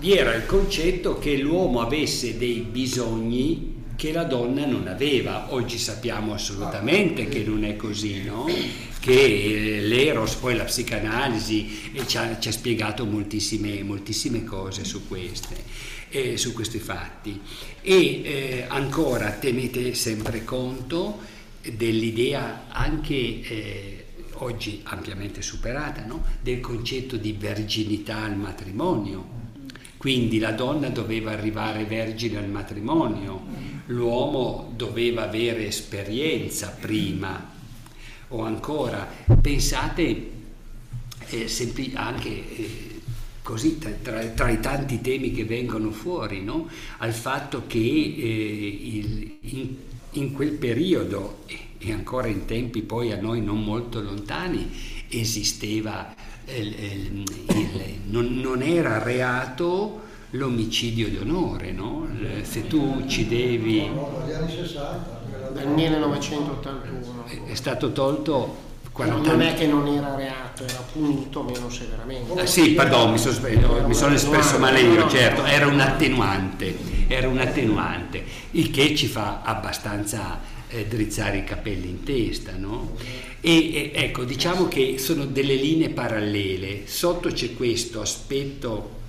S3: vi era il concetto che l'uomo avesse dei bisogni che la donna non aveva. Oggi sappiamo assolutamente che non è così, no? che l'Eros, poi la psicanalisi ci ha, ci ha spiegato moltissime, moltissime, cose su, queste, eh, su questi fatti. E eh, ancora tenete sempre conto dell'idea anche... Eh, oggi ampiamente superata, no? del concetto di verginità al matrimonio, quindi la donna doveva arrivare vergine al matrimonio, l'uomo doveva avere esperienza prima. O ancora, pensate eh, sempli- anche eh, così tra, tra, tra, i tanti temi che vengono fuori, no? al fatto che eh, il, in, in, quel periodo e ancora in tempi poi a noi non molto lontani esisteva il, il, non, non, era reato l'omicidio di onore, no? se tu uccidevi...
S6: Nel 1981.
S3: È stato tolto
S6: 40 non è che non era reato, era punito meno severamente.
S3: Ah, sì, pardon, mi sono, mi sono espresso male io, certo, era un attenuante, era un attenuante, il che ci fa abbastanza eh, drizzare i capelli in testa, no? E, ecco, diciamo che sono delle linee parallele, sotto c'è questo aspetto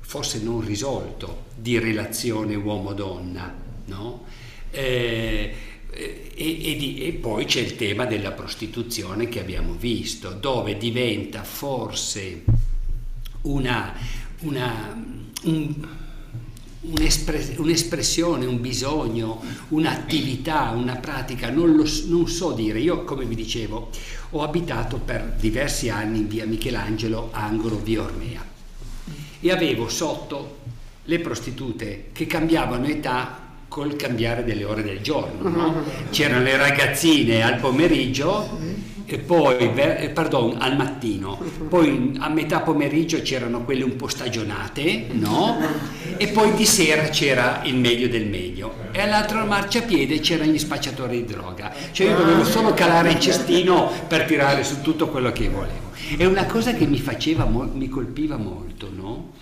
S3: forse non risolto di relazione uomo-donna, no? eh, e, e, di, e, poi c'è il tema della prostituzione che abbiamo visto, dove diventa forse una, una, un, un'espressione, un bisogno, un'attività, una pratica, non, lo, non so dire. Io, come vi dicevo, ho abitato per diversi anni in via Michelangelo, angolo via Ormea, e avevo sotto le prostitute che cambiavano età col cambiare delle ore del giorno. No? C'erano le ragazzine al pomeriggio e poi, eh, pardon, al mattino, poi a metà pomeriggio c'erano quelle un po' stagionate, no? E poi di sera c'era il meglio del meglio. E all'altro marciapiede c'erano gli spacciatori di droga. Cioè io dovevo solo calare il cestino per tirare su tutto quello che volevo. È una cosa che mi faceva, mi colpiva molto, no?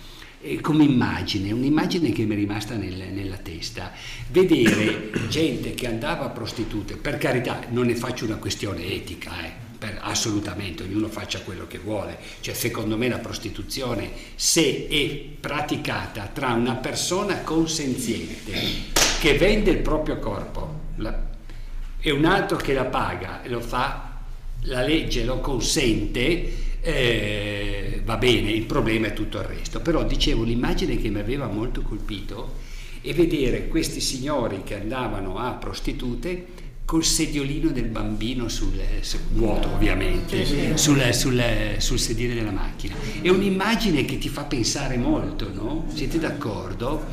S3: Come immagine, un'immagine che mi è rimasta nel, nella testa, vedere gente che andava a prostitute, per carità non ne faccio una questione etica, eh, assolutamente, ognuno faccia quello che vuole, cioè secondo me la prostituzione se è praticata tra una persona consenziente che vende il proprio corpo la, e un altro che la paga e lo fa, la legge lo consente, eh, va bene, il problema è tutto il resto. Però dicevo, l'immagine che mi aveva molto colpito è vedere questi signori che andavano a prostitute col sediolino del bambino sul, vuoto ovviamente sul, sul, sul, sedile della macchina è un'immagine che ti fa pensare molto no? siete d'accordo?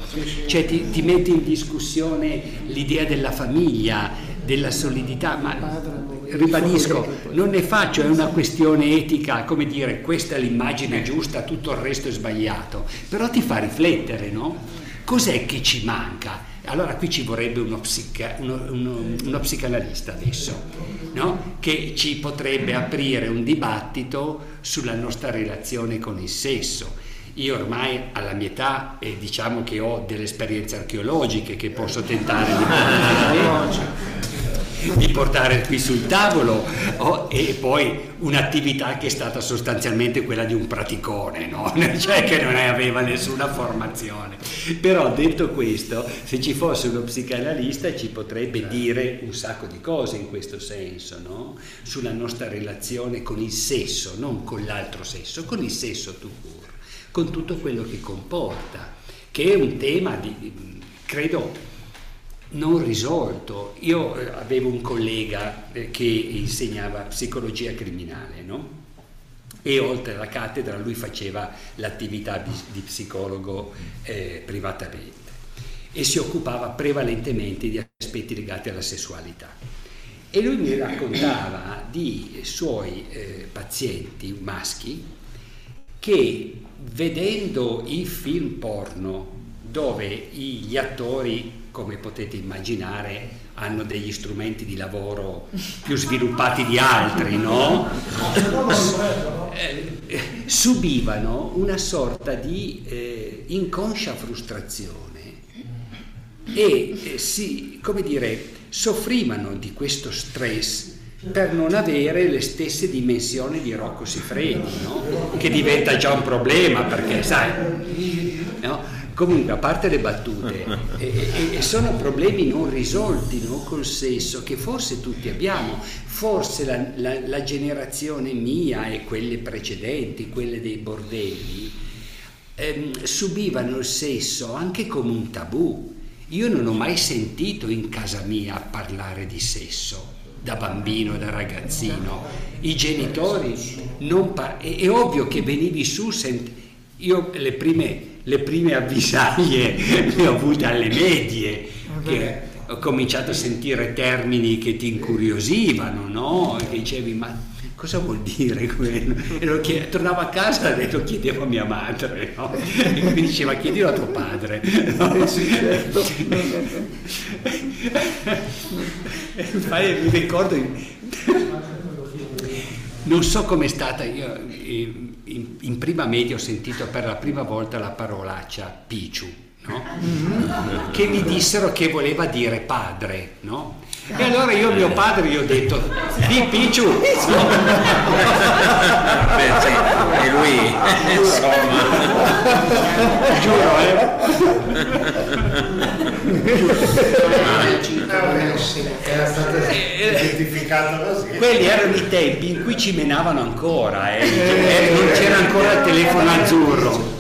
S3: cioè ti, ti mette in discussione l'idea della famiglia della solidità ma ribadisco, non ne faccio, è una questione etica, come dire, questa è l'immagine giusta, tutto il resto è sbagliato, però ti fa riflettere, no? Cos'è che ci manca? Allora qui ci vorrebbe uno, psica, uno, uno, uno psicanalista adesso, no? che ci potrebbe aprire un dibattito sulla nostra relazione con il sesso io ormai alla mia età eh, diciamo che ho delle esperienze archeologiche che posso tentare di di portare qui sul tavolo oh, e poi un'attività che è stata sostanzialmente quella di un praticone, no? cioè che non aveva nessuna formazione. Però detto questo, se ci fosse uno psicanalista ci potrebbe dire un sacco di cose in questo senso, no? sulla nostra relazione con il sesso, non con l'altro sesso, con il sesso tu pur, con tutto quello che comporta, che è un tema di, credo, non risolto. Io eh, avevo un collega eh, che insegnava psicologia criminale, no? E oltre alla cattedra lui faceva l'attività di, psicologo eh, privatamente e si occupava prevalentemente di aspetti legati alla sessualità. E lui mi raccontava di suoi eh, pazienti maschi che vedendo i film porno dove gli attori come potete immaginare, hanno degli strumenti di lavoro più sviluppati di altri, no? Eh, subivano una sorta di eh, inconscia frustrazione e eh, si, come dire, soffrivano di questo stress per non avere le stesse dimensioni di Rocco Sifredi, no? che diventa già un problema perché, sai, no? Comunque, a parte le battute, e, e, sono problemi non risolti no? col sesso che forse tutti abbiamo, forse la, la, la, generazione mia e quelle precedenti, quelle dei bordelli, ehm, subivano il sesso anche come un tabù. Io non ho mai sentito in casa mia parlare di sesso da bambino, da ragazzino. I genitori non par- è, è ovvio che venivi su, sent- io le prime le prime avvisaglie le ho avute alle medie, che ho cominciato a sentire termini che ti incuriosivano, no? E dicevi, ma cosa vuol dire quello? E lo chied- tornavo a casa e lo chiedevo a mia madre, no? E mi diceva chiedilo a tuo padre. No? Eh sì, certo. mi ricordo, non so com'è stata, io in, in, prima media ho sentito per la prima volta la parolaccia Picciu, no? mm-hmm. che mi dissero che voleva dire padre, no? E allora io mio padre gli ho detto, di Picciu! Beh,
S2: sì, e lui, insomma...
S3: Giuro, eh?
S4: Era stato identificato così.
S3: Quelli erano i tempi in cui ci menavano ancora, eh. non c'era ancora il telefono azzurro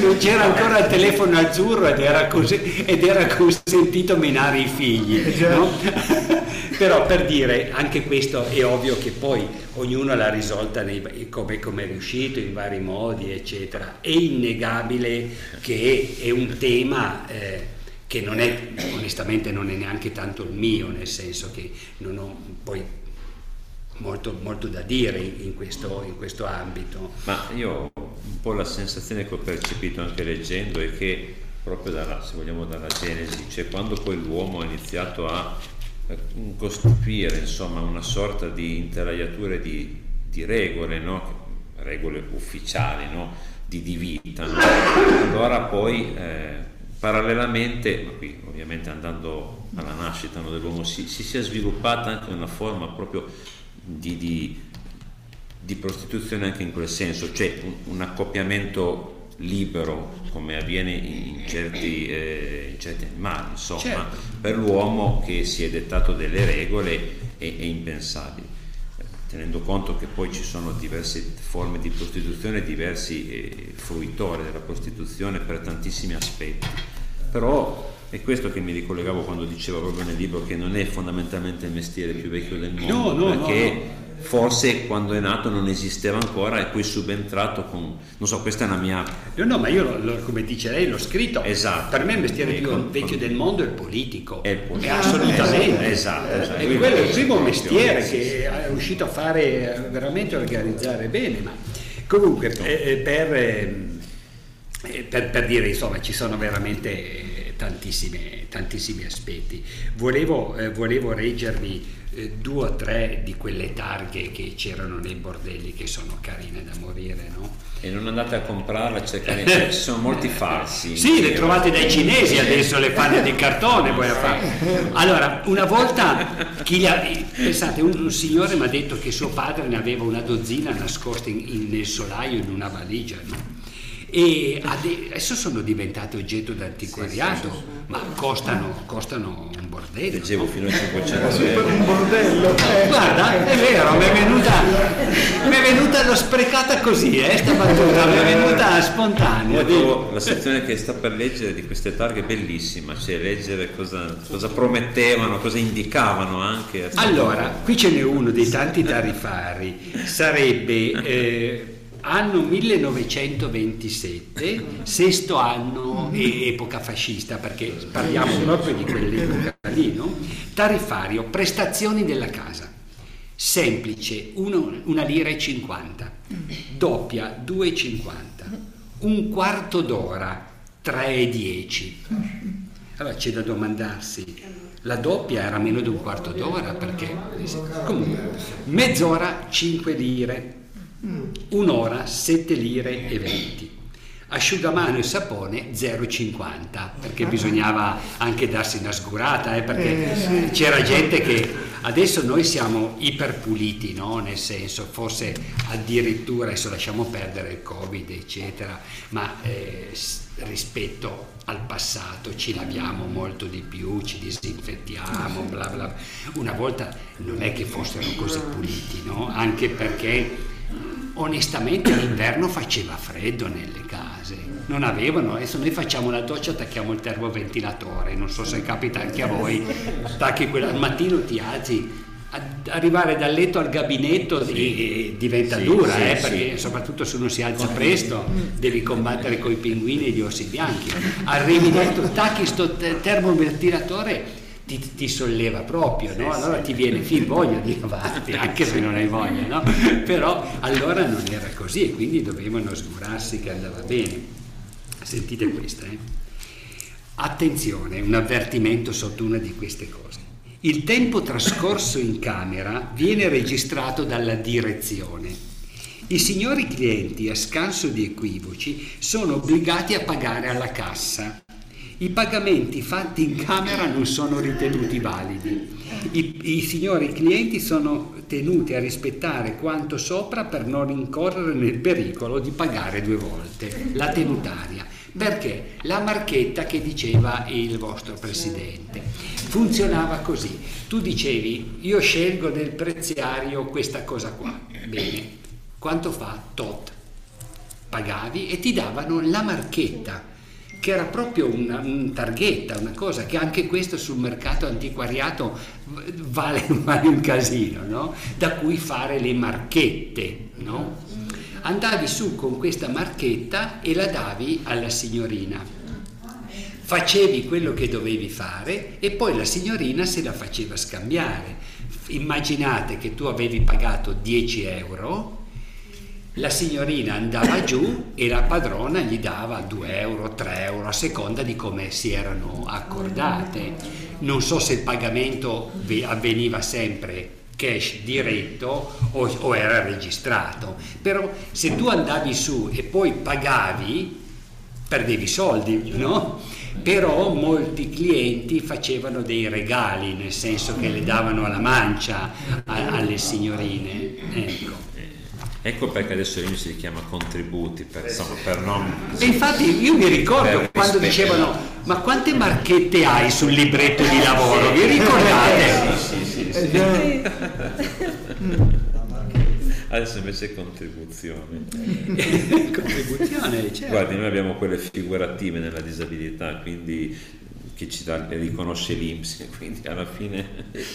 S3: non c'era ancora il telefono azzurro ed era, così, ed era consentito menare i figli. Eh, no? Però per dire, anche questo è ovvio che poi ognuno l'ha risolta nei, come, come, è riuscito, in vari modi, eccetera. È innegabile che è un tema... Eh, che non è, onestamente non è neanche tanto il mio, nel senso che non ho poi molto, molto da dire in questo, in questo ambito.
S2: Ma io un po' la sensazione che ho percepito anche leggendo è che proprio dalla, se vogliamo dalla Genesi, cioè quando poi l'uomo ha iniziato a costruire insomma una sorta di intelaiature di, di regole, no? regole ufficiali no? di, di, vita, no? allora poi eh, parallelamente, ma qui ovviamente andando alla nascita dell'uomo, si, si sia sviluppata anche una forma proprio di, di, di, prostituzione anche in quel senso, cioè un, un accoppiamento libero come avviene in certi, eh, in certi animali, insomma, certo. per l'uomo che si è dettato delle regole è, è impensabile tenendo conto che poi ci sono diverse forme di prostituzione, diversi eh, fruitori della prostituzione per tantissimi aspetti. Però è questo che mi ricollegavo quando dicevo proprio nel libro che non è fondamentalmente il mestiere più vecchio del mondo, no, no, perché no, forse quando è nato non esisteva ancora e poi subentrato con... non so, questa è una mia...
S3: No, no, ma io, lo, lo, come dice lei, l'ho scritto.
S2: Esatto.
S3: Per me il mestiere più con, vecchio con... del mondo è il politico.
S2: È il politico.
S3: È assolutamente.
S2: Esatto, esatto.
S3: E quello è il primo mestiere che è riuscito a fare, veramente organizzare bene, ma comunque eh, per, eh, per, per dire, insomma, ci sono veramente tantissime, tantissimi aspetti. Volevo, eh, volevo reggervi eh, due o tre di quelle targhe che c'erano nei bordelli che sono carine da morire, no?
S2: E non andate a comprarle cioè, ci sono molti falsi.
S3: Sì, le trovate dai cinesi adesso, le fanno di cartone poi a fare. Allora, una volta, chi ha, pensate, un, un signore mi ha detto che suo padre ne aveva una dozzina nascosta in, in, nel solaio in una valigia, no? E adesso sono diventate oggetto d'antiquariato, sì, sì, sì, ma costano, costano, un bordello.
S2: Leggevo no? fino a 500
S5: euro. un bordello.
S3: Eh. Guarda, è vero, mi è venuta, mi è venuta l'ho sprecata così, eh, sta battuta, mi è venuta spontanea.
S2: la sezione che sta per leggere di queste targhe è bellissima, cioè leggere cosa, cosa promettevano, cosa indicavano anche.
S3: Allora, qui ce n'è uno dei tanti tarifari, sarebbe... Eh, anno 1927, sesto anno epoca fascista, perché parliamo proprio di quell'epoca lì, no? Tariffario, prestazioni della casa. Semplice, uno, una lira e 50, doppia 2,50, un quarto d'ora 3,10. Allora c'è da domandarsi, la doppia era meno di un quarto d'ora perché comunque mezz'ora 5 lire un'ora 7 lire e 20 asciugamano e sapone 0,50 perché bisognava anche darsi una sgurata eh, perché eh, c'era gente che adesso noi siamo iperpuliti no? nel senso forse addirittura adesso lasciamo perdere il covid eccetera ma eh, rispetto al passato ci laviamo molto di più ci disinfettiamo bla bla una volta non è che fossero così puliti no? anche perché onestamente l'inverno faceva freddo nelle case, non avevano, adesso noi facciamo la doccia, attacchiamo il termoventilatore, non so se capita anche a voi, attacchi quella, al mattino ti alzi, arrivare dal letto al gabinetto sì. diventa sì, dura, sì, eh, perché soprattutto se uno si alza presto devi combattere con i pinguini e gli orsi bianchi. Arrivi dentro, tacchi sto termoventilatore ti, ti, solleva proprio, no? allora ti viene fin voglia di lavarti, anche se non hai voglia, no? però allora non era così e quindi dovevano assicurarsi che andava bene. Sentite questa, eh? attenzione, un avvertimento sotto una di queste cose. Il tempo trascorso in camera viene registrato dalla direzione. I signori clienti, a scanso di equivoci, sono obbligati a pagare alla cassa i pagamenti fatti in camera non sono ritenuti validi. I, I, signori clienti sono tenuti a rispettare quanto sopra per non incorrere nel pericolo di pagare due volte la tenutaria. Perché? La marchetta che diceva il vostro presidente funzionava così. Tu dicevi, io scelgo nel preziario questa cosa qua. Bene, quanto fa? Tot. Pagavi e ti davano la marchetta che era proprio una, un targhetta, una cosa che anche questo sul mercato antiquariato vale, vale un casino, no? da cui fare le marchette. No? Andavi su con questa marchetta e la davi alla signorina. Facevi quello che dovevi fare e poi la signorina se la faceva scambiare. Immaginate che tu avevi pagato 10 euro la signorina andava giù e la padrona gli dava 2 euro, 3 euro a seconda di come si erano accordate. Non so se il pagamento avveniva sempre cash diretto o, o era registrato, però se tu andavi su e poi pagavi, perdevi soldi, no? Però molti clienti facevano dei regali, nel senso che le davano alla mancia a, alle signorine. Ecco.
S2: Ecco perché adesso l'INPS si chiama contributi, per, insomma, per non...
S3: E infatti io mi ricordo quando dicevano ma quante marchette hai sul libretto di lavoro? Vi ricordate? Sì, sì, sì.
S2: Adesso invece è contribuzione.
S3: contribuzione, certo.
S2: Guardi, noi abbiamo quelle figurative nella disabilità, quindi che ci dà, riconosce l'Inps, quindi alla fine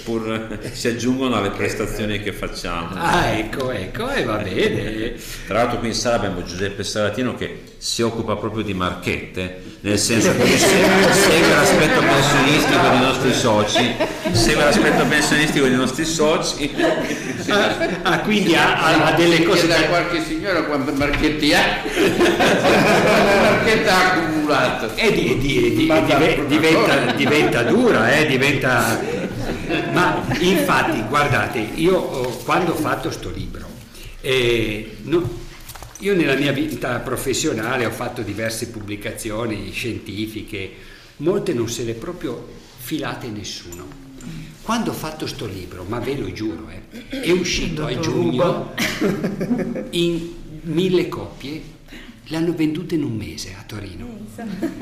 S2: pur si aggiungono alle prestazioni che facciamo.
S3: Ah, ecco, ecco, e va bene.
S2: Tra l'altro qui in sala abbiamo Giuseppe Salatino che si occupa proprio di marchette, nel senso che segue, l'aspetto pensionistico dei nostri soci, segue l'aspetto pensionistico dei nostri soci.
S3: Ah, ah, quindi ha, ha- ha delle cose
S7: da
S3: da...
S7: qualche signora quante marchetti ha. Quante marchette ha accumulato
S3: E di- di- di- dive- diventa, diventa dura, eh, diventa... Ma infatti, guardate, io oh, quando ho fatto sto libro, eh, no- io nella mia vita professionale ho fatto diverse pubblicazioni scientifiche, molte non se le proprio filate nessuno. Quando ho fatto sto libro, ma ve lo giuro, eh, è uscito a giugno in mille copie, l'hanno vendute in un mese a Torino.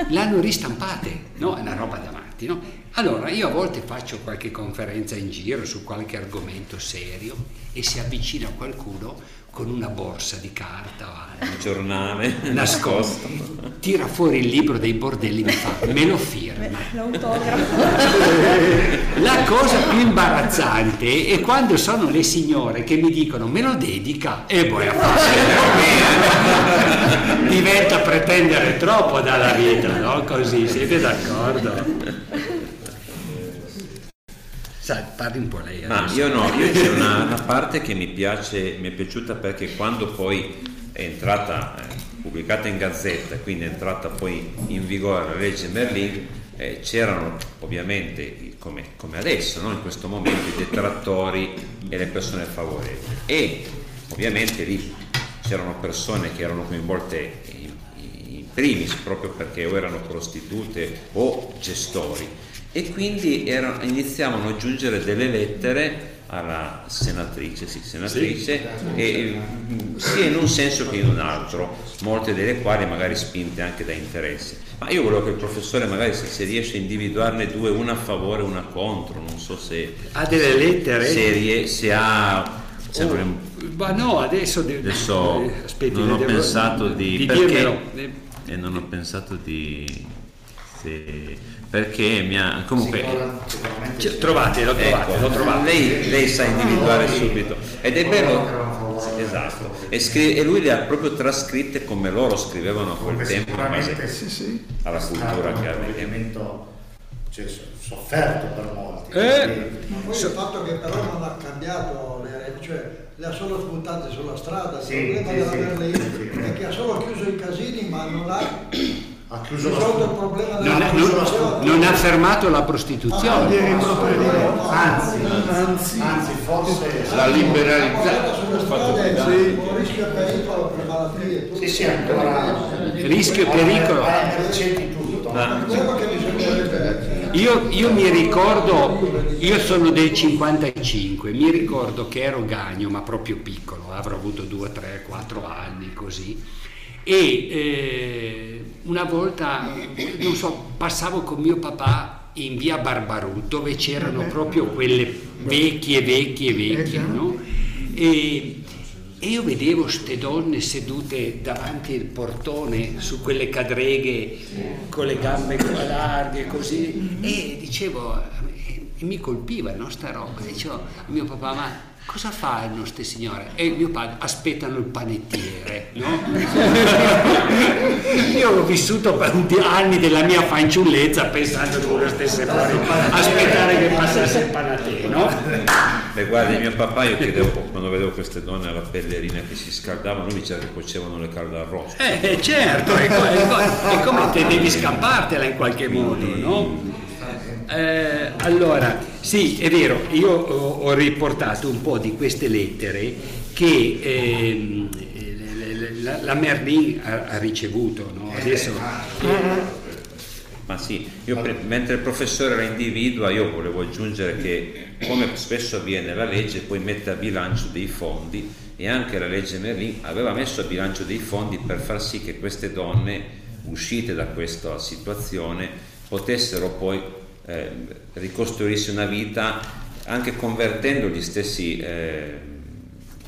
S3: L'hanno ristampate, no? È una roba da matti, no? Allora, io a volte faccio qualche conferenza in giro su qualche argomento serio e si avvicina qualcuno con una borsa di carta o altro
S2: Il giornale
S3: nascosto, tira fuori il libro dei bordelli e mi fa, me lo firma.
S8: L'autografo.
S3: La cosa più imbarazzante è quando sono le signore che mi dicono me lo dedica e poi a fare diventa pretendere troppo dalla vita, no? Così, siete d'accordo? Sai, parli un po' lei
S2: Ma io no, io c'è una, una parte che mi piace, mi è piaciuta perché quando poi è entrata, eh, pubblicata in gazzetta, quindi è entrata poi in vigore la legge Merlin, eh, c'erano ovviamente, come, come adesso, no? in questo momento, i detrattori e le persone favorevoli. E ovviamente lì c'erano persone che erano coinvolte in, in primis proprio perché o erano prostitute o gestori e quindi era- iniziavano a giungere delle lettere alla senatrice, sì, senatrice e, mm, sia in un senso che in un altro, molte delle quali magari spinte anche da interessi. Ma io volevo che il professore magari se, se riesce a individuarne due, una a favore e una contro, non so se,
S3: Ha delle lettere?
S2: se, rie- se ha... se è-
S3: Ma no, adesso, de-
S2: Adesso
S3: eh, aspetti,
S2: non ho
S3: devo-
S2: pensato di,
S3: di
S2: perché,
S3: dirmelo. Eh,
S2: e non ho pensato di se- perché mi ha comunque
S4: Sicuramente
S3: cioè,
S4: sì.
S3: trovate, lo trovate,
S2: ecco,
S3: lo trovate.
S2: lei, lei sa individuare subito ed è
S4: favorevoli.
S2: esatto e, scri- e lui le ha proprio trascritte come loro scrivevano a quel tempo in base
S4: sì, sì.
S2: alla cultura che aveva
S4: provvedimento cioè, so- sofferto per molti.
S3: Eh.
S5: Ma poi il fatto che però non ha cambiato le cioè le ha solo spuntate sulla strada, il
S4: Sì,
S5: problema
S4: sì,
S5: della
S4: sì.
S5: è che ha solo chiuso i casini ma non ha
S4: ha chiuso la
S5: risolto il problema della
S3: Non, ha- non- non ha fermato la prostituzione.
S4: Anzi, anzi, anzi, forse
S7: la liberalizzazione
S5: con rischio e pericolo per malattie.
S4: sì, sì, ancora
S3: Rischio e pericolo.
S5: Che bisognerebbe
S3: Io, io mi ricordo, io sono del 55, mi ricordo che ero gagno, ma proprio piccolo, avrò avuto 2, 3, 4 anni così. E eh, una volta, non so, passavo con mio papà in via Barbarù, dove c'erano proprio quelle vecchie, vecchie, vecchie, no? E, e io vedevo queste donne sedute davanti al portone su quelle cadreghe con le gambe qua larghe così e dicevo, e mi colpiva no, sta roba, dicevo a mio papà ma cosa fanno queste signore? E mio padre aspettano il panettiere, no? Io ho vissuto per anni della mia fanciullezza pensando che uno stesse fuori, aspettare che passasse il panettiere, no?
S2: Beh, guardi, mio papà, io chiedevo, quando vedevo queste donne alla pellerina che si scaldavano, lui diceva che cuocevano le calde arrosto.
S3: Eh, certo, è co- è come te devi scampartela in qualche modo, no? Eh, allora, sì, è vero, io ho, ho riportato un po' di queste lettere che ehm, le- la, la Merlin ha, ha ricevuto, no? Adesso,
S2: Ma sì, io pre- mentre il professore la individua, io volevo aggiungere che, come spesso avviene, la legge poi mette a bilancio dei fondi e anche la legge Merlin aveva messo a bilancio dei fondi per far sì che queste donne, uscite da questa situazione, potessero poi eh, ricostruirsi una vita anche convertendo gli stessi eh,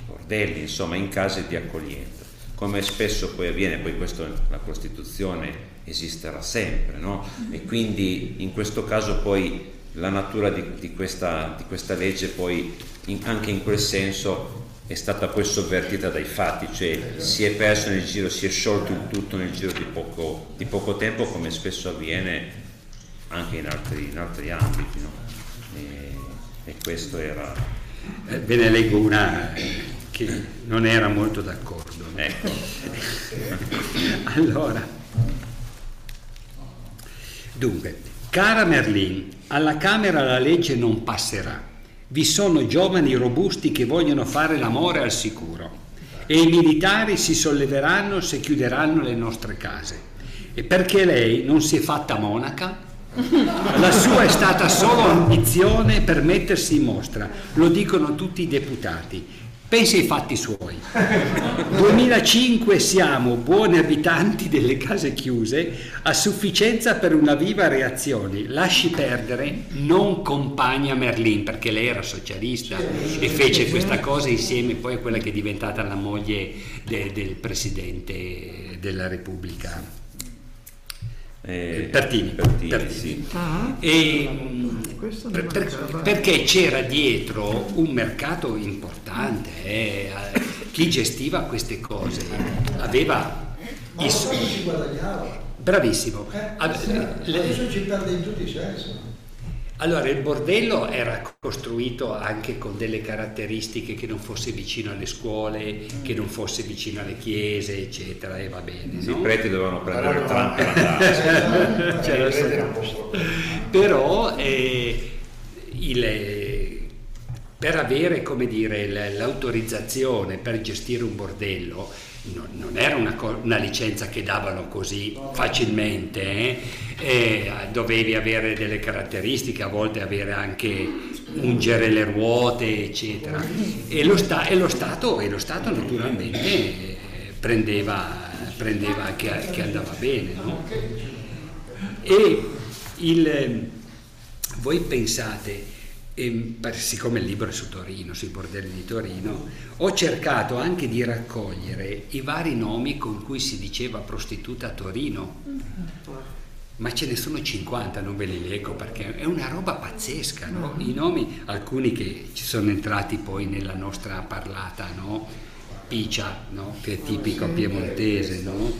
S2: bordelli, insomma, in case di accoglienza. Come spesso poi avviene, poi questo, la prostituzione esisterà sempre, no? E quindi in questo caso poi la natura di, di questa, di questa legge poi in- anche in quel senso è stata poi sovvertita dai fatti, cioè si è perso nel giro, si è sciolto il tutto nel giro di poco, di poco tempo come spesso avviene anche in altri, in altri ambiti. No? E, e, questo era...
S3: Eh, ve ne leggo una che non era molto d'accordo.
S2: Ecco.
S3: allora, dunque, cara Merlin, alla Camera la legge non passerà vi sono giovani robusti che vogliono fare l'amore al sicuro e i militari si solleveranno se chiuderanno le nostre case. E perché lei non si è fatta monaca? La sua è stata solo ambizione per mettersi in mostra, lo dicono tutti i deputati. Pensi ai fatti suoi. 2005 siamo buoni abitanti delle case chiuse, a sufficienza per una viva reazione. Lasci perdere, non compagna Merlin, perché lei era socialista e fece questa cosa insieme poi a quella che è diventata la moglie de, del presidente della Repubblica. Eh, Pertini, Pertini, Pertini. Sì. Uh-huh. E, per, per, perché c'era dietro un mercato importante, eh, chi gestiva queste cose aveva
S5: i guadagnava.
S3: Bravissimo.
S5: Eh, adesso ci perde in tutti i sensi.
S3: Allora, il bordello era costruito anche con delle caratteristiche che non fosse vicino alle scuole, che non fosse vicino alle chiese, eccetera, e va bene.
S2: Sì,
S3: no?
S2: I preti dovevano prendere il tram per andare.
S3: cioè, però eh, il, per avere dire, l'autorizzazione per gestire un bordello non, non era una, una, licenza che davano così facilmente, eh? E dovevi avere delle caratteristiche, a volte avere anche ungere le ruote, eccetera. E lo, sta, e lo, stato, e lo stato, naturalmente prendeva, prendeva che, che, andava bene. No? E il, voi pensate, e, siccome il libro è su Torino, sui bordelli di Torino, ho cercato anche di raccogliere i vari nomi con cui si diceva prostituta a Torino. Ma ce ne sono 50, non ve li leggo perché è una roba pazzesca, no? I nomi, alcuni che ci sono entrati poi nella nostra parlata, no? Picia, no? Che è tipico piemontese, no?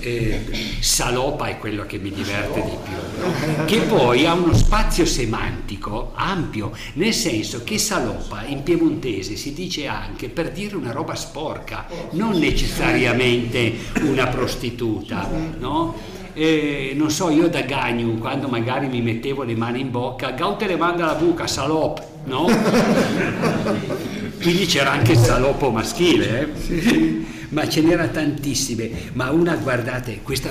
S3: Eh, salopa è quello che mi diverte di più, che poi ha uno spazio semantico ampio, nel senso che salopa in piemontese si dice anche per dire una roba sporca, non necessariamente una prostituta, no? Eh, non so, io da Gagnu, quando magari mi mettevo le mani in bocca, Gaute le manda la buca, salop, no? Quindi c'era anche il salopo maschile, eh? Sì ma ce n'era tantissime, ma una, guardate, questa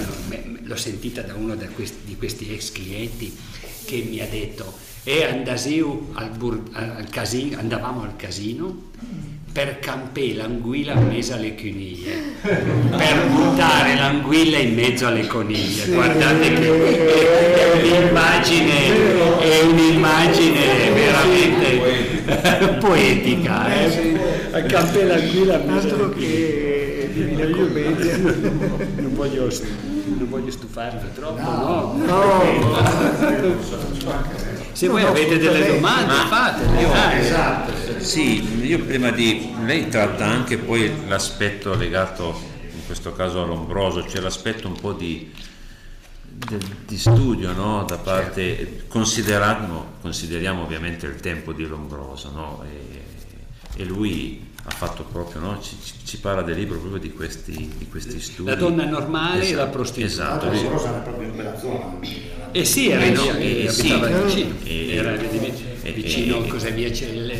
S3: l'ho sentita da uno di questi ex clienti che mi ha detto, e andasiu al, bur, al casino, andavamo al casino per campè l'anguilla in mezzo alle coniglie, per buttare l'anguilla in mezzo alle coniglie. Guardate che è un'immagine, è un'immagine veramente poetica. Eh? Campè l'anguilla in mezzo alle coniglie. Divina Commedia. Non voglio, non voglio stufarvi troppo, no? no. Se voi avete delle domande, fatele. Io,
S2: ah, esatto. Sì, io prima di... Lei tratta anche poi l'aspetto legato, in questo caso all'ombroso, cioè l'aspetto un po' di, di studio no? da parte certo. consideriamo, consideriamo ovviamente il tempo di Lombroso no? e, e, lui ha fatto proprio, no? ci, ci, parla del libro proprio di questi, di questi studi.
S3: La donna normale esatto, e la prostituta.
S2: Esatto.
S4: La Rosa era proprio in quella zona.
S3: Eh sì, era, in,
S2: eh,
S3: eh, sì, vicino. Eh, era vicino, cos'è via il,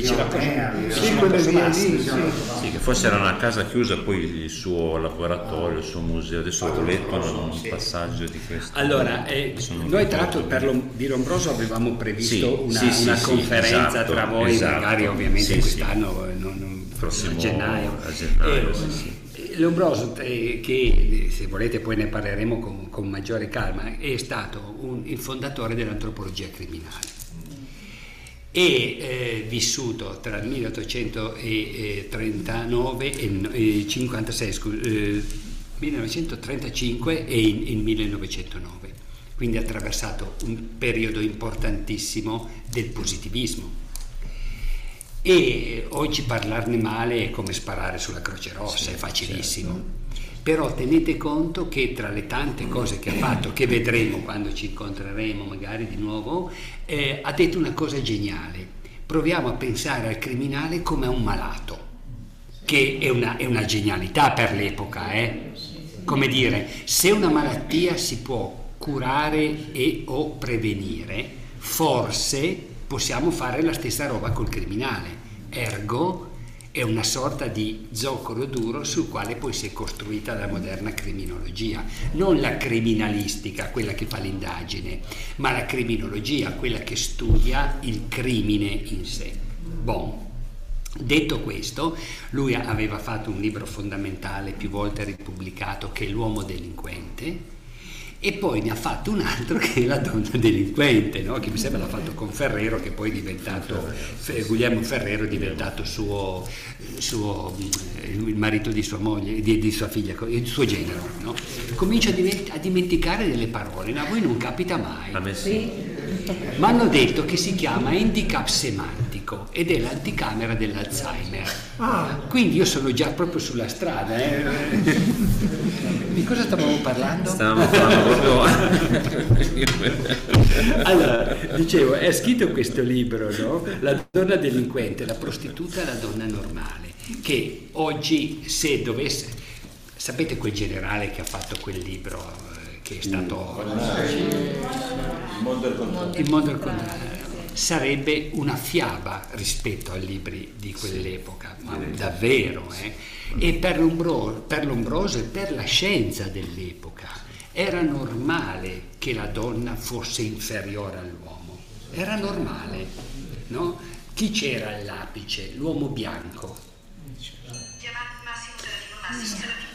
S3: vicino a
S5: Sì, quella via lì, sì.
S2: sì. che forse era una casa chiusa, poi il suo laboratorio, il suo museo, adesso ho letto un passaggio di questo.
S3: Allora, eh, noi tra l'altro per di Lombroso avevamo previsto una, una conferenza esatto, tra voi, esatto, magari ovviamente quest'anno non
S2: prossimo
S3: a gennaio.
S2: A gennaio
S3: eh,
S2: sì, sì.
S3: Lombroso, eh, che se volete poi ne parleremo con, con maggiore calma, è stato un, il fondatore dell'antropologia criminale e eh, vissuto tra il 1839 e il 56, scu- eh, 1935 e il 1909, quindi ha attraversato un periodo importantissimo del positivismo E oggi parlarne male è come sparare sulla Croce Rossa, è facilissimo.
S2: certo.
S3: Però tenete conto che tra le tante cose che ha fatto, che vedremo quando ci incontreremo magari di nuovo, eh, ha detto una cosa geniale. Proviamo a pensare al criminale come a un malato, che è una, è una genialità per l'epoca. Eh? Come dire, se una malattia si può curare e o prevenire, forse possiamo fare la stessa roba col criminale. Ergo è una sorta di zoccolo duro sul quale poi si è costruita la moderna criminologia, non la criminalistica, quella che fa l'indagine, ma la criminologia, quella che studia il crimine in sé. Bon. Detto questo, lui aveva fatto un libro fondamentale più volte ripubblicato che è L'uomo delinquente, e poi ne ha fatto un altro che è la donna delinquente, no? che mi sembra l'ha fatto con Ferrero, che poi è diventato, Guglielmo Ferrero è diventato suo, suo, il marito di sua moglie, di, di sua figlia, il suo genero. No? Comincia a, dimenticare delle parole, a voi non capita mai.
S2: A me sì.
S3: Mi hanno detto che si chiama handicap semantico ed è l'anticamera dell'Alzheimer. Ah. Quindi io sono già proprio sulla strada. Eh? Di cosa stavamo parlando?
S2: Stavamo parlando
S3: allora, dicevo, è scritto questo libro, no? La donna delinquente, la prostituta la donna normale, che oggi se dovesse... Sapete quel generale che ha fatto quel libro eh, che è stato...
S8: Il mondo al contrario.
S3: Il mondo al contrario sarebbe una fiaba rispetto ai libri di quell'epoca, ma davvero. Eh? E per, Lombro, per Lombroso e per la scienza dell'epoca era normale che la donna fosse inferiore all'uomo, era normale. No? Chi c'era all'apice? L'uomo bianco.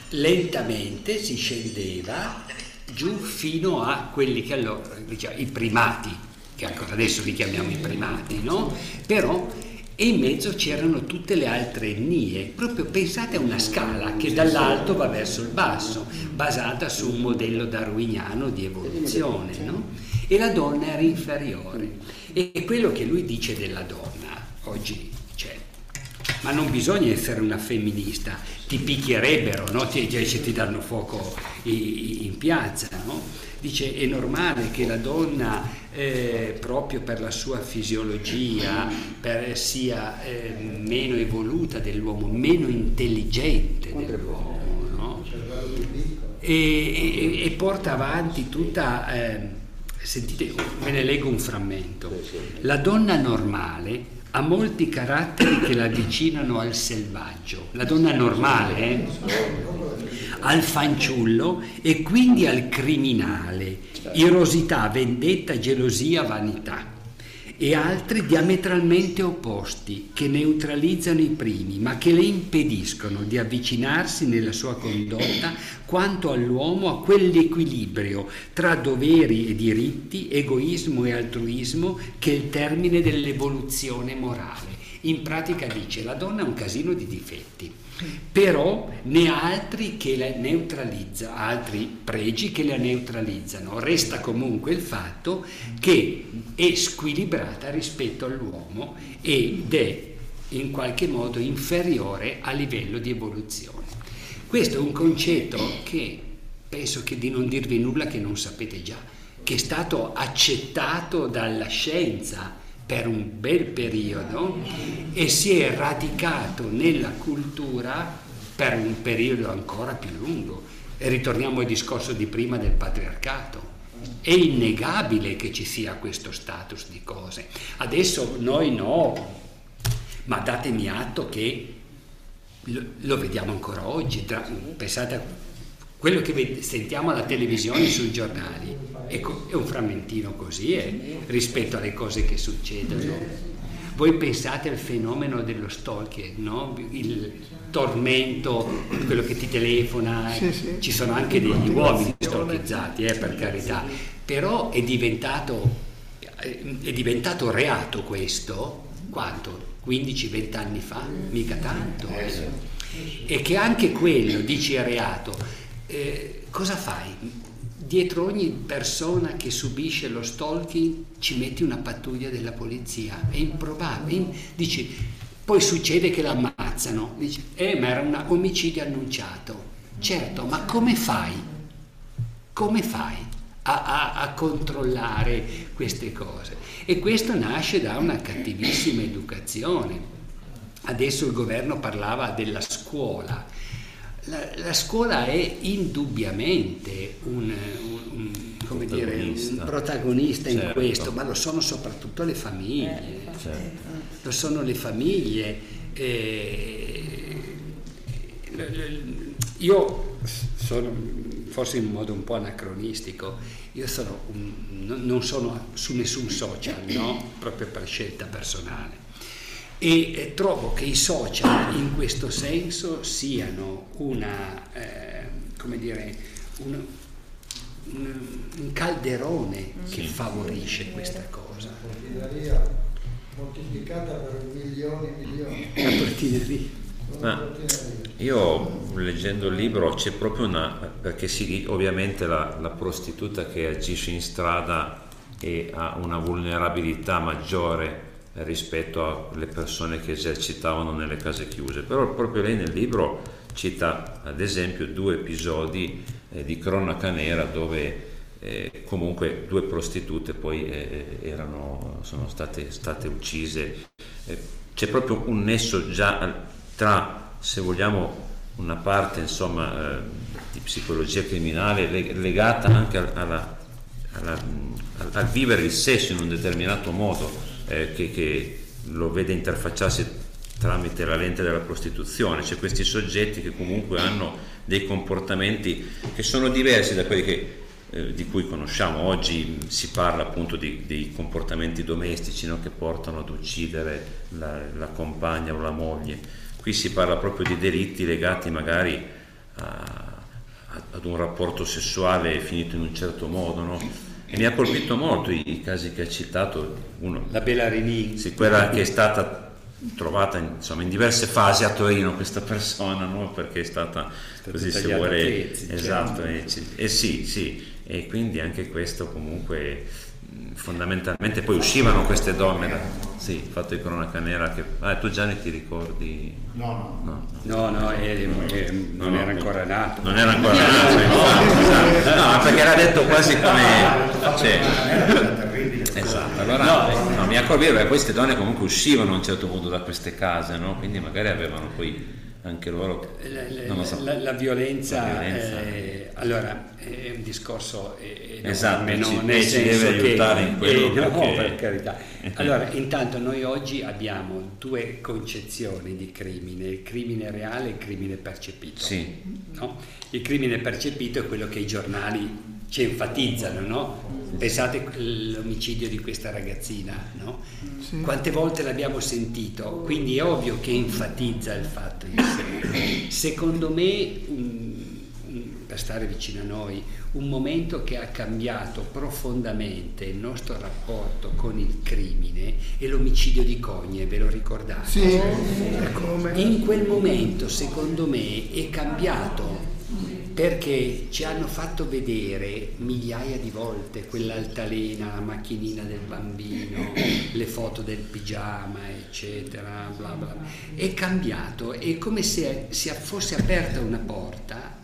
S3: Lentamente si scendeva giù fino a quelli che allora, diciamo, i primati, che ancora adesso li chiamiamo i primati, no? Però e in mezzo c'erano tutte le altre etnie. Proprio pensate a una scala che dall'alto va verso il basso, basata su un modello darwiniano di evoluzione, no? E la donna era inferiore. E quello che lui dice della donna oggi c'è. Ma non bisogna essere una femminista, ti picchierebbero, no? ti, ti, ti danno fuoco in piazza, no? Dice è normale che la donna eh, proprio per la sua fisiologia per, sia eh, meno evoluta dell'uomo, meno intelligente dell'uomo. No? E, e, e, porta avanti tutta... Eh, sentite, ve ne leggo un frammento. La donna normale ha molti caratteri che la avvicinano al selvaggio. La donna normale, eh? Al fanciullo e quindi al criminale, irosità, vendetta, gelosia, vanità. E altri diametralmente opposti che neutralizzano i primi ma che le impediscono di avvicinarsi nella sua condotta quanto all'uomo a quell'equilibrio tra doveri e diritti, egoismo e altruismo che è il termine dell'evoluzione morale. In pratica dice la donna ha un casino di difetti però ne ha altri che la neutralizza, altri pregi che la neutralizzano. Resta comunque il fatto che è squilibrata rispetto all'uomo ed è in qualche modo inferiore a livello di evoluzione. Questo è un concetto che penso che di non dirvi nulla che non sapete già, che è stato accettato dalla scienza per un bel periodo e si è radicato nella cultura per un periodo ancora più lungo. E ritorniamo al discorso di prima del patriarcato. È innegabile che ci sia questo status di cose. Adesso noi no, ma datemi atto che lo, lo vediamo ancora oggi. Tra, pensate a quello che sentiamo alla televisione sui giornali Ecco, è un frammentino così eh, rispetto alle cose che succedono. Voi pensate al fenomeno dello stalker, no? il tormento, quello che ti telefona, sì, sì. ci sono anche degli uomini stalkizzati, eh, per carità, però è diventato, è diventato reato questo, quanto? 15-20 anni fa? Mica tanto. Eh. E che anche quello, dici è reato, eh, cosa fai? dietro ogni persona che subisce lo stalking ci metti una pattuglia della polizia, è improbabile. Dici, poi succede che l'ammazzano, dice, eh ma era un omicidio annunciato. Certo, ma come fai? Come fai a, a, a controllare queste cose? E questo nasce da una cattivissima educazione. Adesso il governo parlava della scuola. La, la scuola è indubbiamente un, un, un, dire, un protagonista certo. in questo, ma lo sono soprattutto le famiglie. Eh, certo. Lo sono le famiglie. Eh, io sono, forse in modo un po' anacronistico, io sono un, non sono su nessun social, no? proprio per scelta personale. E eh, trovo che i social in questo senso siano una, eh, come dire, un, un, un calderone che sì. favorisce questa cosa.
S5: Moltiplicata per milioni e milioni.
S3: La portineria.
S2: Ma io leggendo il libro c'è proprio una, perché sì, ovviamente la, la prostituta che agisce in strada e ha una vulnerabilità maggiore rispetto alle persone che esercitavano nelle case chiuse, però proprio lei nel libro cita ad esempio due episodi eh, di cronaca nera dove eh, comunque due prostitute poi eh, erano, sono state, state uccise. Eh, c'è proprio un nesso già tra, se vogliamo, una parte insomma, eh, di psicologia criminale legata anche alla, alla, al, al, vivere il sesso in un determinato modo, eh, che, che, lo vede interfacciarsi tramite la lente della prostituzione, c'è questi soggetti che comunque hanno dei comportamenti che sono diversi da quelli che eh, di cui conosciamo. Oggi si parla appunto di, dei comportamenti domestici no, che portano ad uccidere la, la, compagna o la moglie. Qui si parla proprio di delitti legati magari a, ad un rapporto sessuale finito in un certo modo. No? E mi ha colpito molto i, casi che ha citato. Uno,
S3: la Bellarini.
S2: Sì, quella che è stata trovata in, insomma, in diverse fasi a Torino questa persona, no? perché è stata, così se vuole... Pezzi, esatto, e, e sì, sì e quindi anche questo comunque fondamentalmente poi uscivano queste donne da, sì, fatto di cronaca nera che ah, tu Gianni ti ricordi?
S3: No no. No, no, no, eh, eh, non no, era ancora nato.
S2: Non era ancora nato esatto. no, perché l'ha detto quasi come cioè, esatto allora no, mi accorgo perché queste donne comunque uscivano a un certo punto da queste case no? quindi magari avevano poi anche loro
S3: la, so. la, la violenza, la violenza. Eh, allora è un discorso
S2: enorme, esatto, no?
S3: ci,
S2: nel ci deve aiutare
S3: che,
S2: in quello
S3: eh, no, per carità allora intanto noi oggi abbiamo due concezioni di crimine il crimine reale e il crimine percepito
S2: sì.
S3: no? il crimine percepito è quello che i giornali ci enfatizzano, no? Pensate all'omicidio di questa ragazzina, no? Sì. Quante volte l'abbiamo sentito? Quindi è ovvio che enfatizza il fatto di sé. Secondo me, un, un, per stare vicino a noi, un momento che ha cambiato profondamente il nostro rapporto con il crimine è l'omicidio di Cogne, ve lo ricordate?
S5: Sì.
S3: In quel momento, secondo me, è cambiato perché ci hanno fatto vedere migliaia di volte quell'altalena, la macchinina del bambino, le foto del pigiama, eccetera, bla bla. È cambiato, è come se si fosse aperta una porta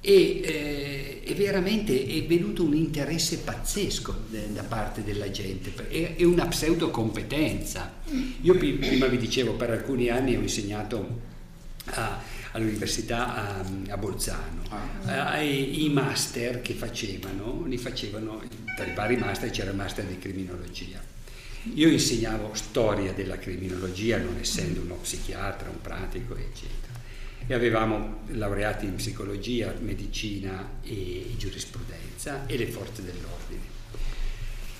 S3: e eh, è veramente è venuto un interesse pazzesco da parte della gente, è, è una pseudo competenza. Io prima vi dicevo, per alcuni anni ho insegnato a all'università a, a Bolzano. Ah. Eh, I master che facevano, li facevano, tra i vari master c'era il master di criminologia. Io insegnavo storia della criminologia, non essendo uno psichiatra, un pratico, eccetera. E avevamo laureati in psicologia, medicina e giurisprudenza e le forze dell'ordine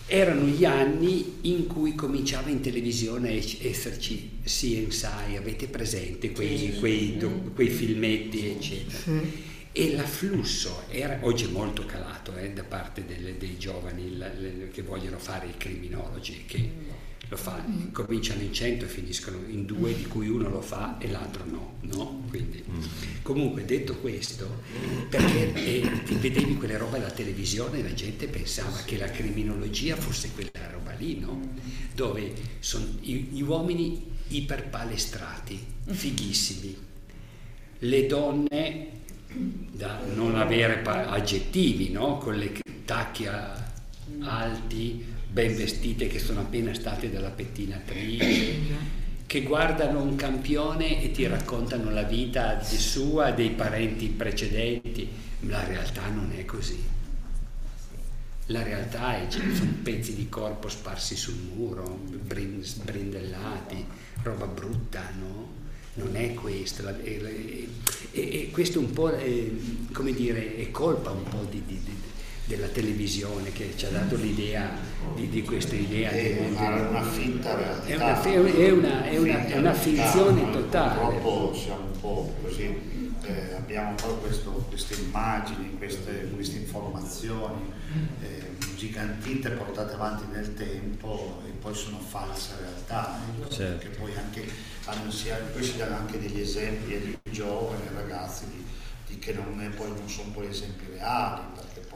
S3: erano gli anni in cui cominciava in televisione a esserci CSI, avete presente quei, sì, quei, do, quei filmetti, eccetera. Sì. E l'afflusso era, oggi è molto calato eh, da parte delle, dei giovani la, le, che vogliono fare i criminologi, che lo fa, cominciano in 100 e finiscono in due, di cui uno lo fa e l'altro no. no? Quindi, comunque, detto questo, perché eh, vedevi quelle robe alla televisione e la gente pensava che la criminologia fosse quella roba lì, no? Dove sono gli uomini iperpalestrati, fighissimi, le donne da non avere aggettivi, no? Con le tacchi alti, ben vestite che sono appena state dalla pettinatrice che guardano un campione e ti raccontano la vita di sua, dei parenti precedenti. La realtà non è così. La realtà è che sono pezzi di corpo sparsi sul muro, brindellati, roba brutta, no? Non è questo. E, questo un po', è, come dire, è colpa un po' di, di, di della televisione che ci ha dato l'idea di, di questa idea
S4: è una, una finta realtà.
S3: È una, è una, è una, è una finzione totale.
S4: Purtroppo siamo un po' così eh, abbiamo un po' questo, queste immagini queste, queste informazioni eh, gigantite portate avanti nel tempo e poi sono false realtà eh, certo. che poi anche hanno, poi si danno anche degli esempi di giovani ragazzi di, di che non, poi non sono poi esempi reali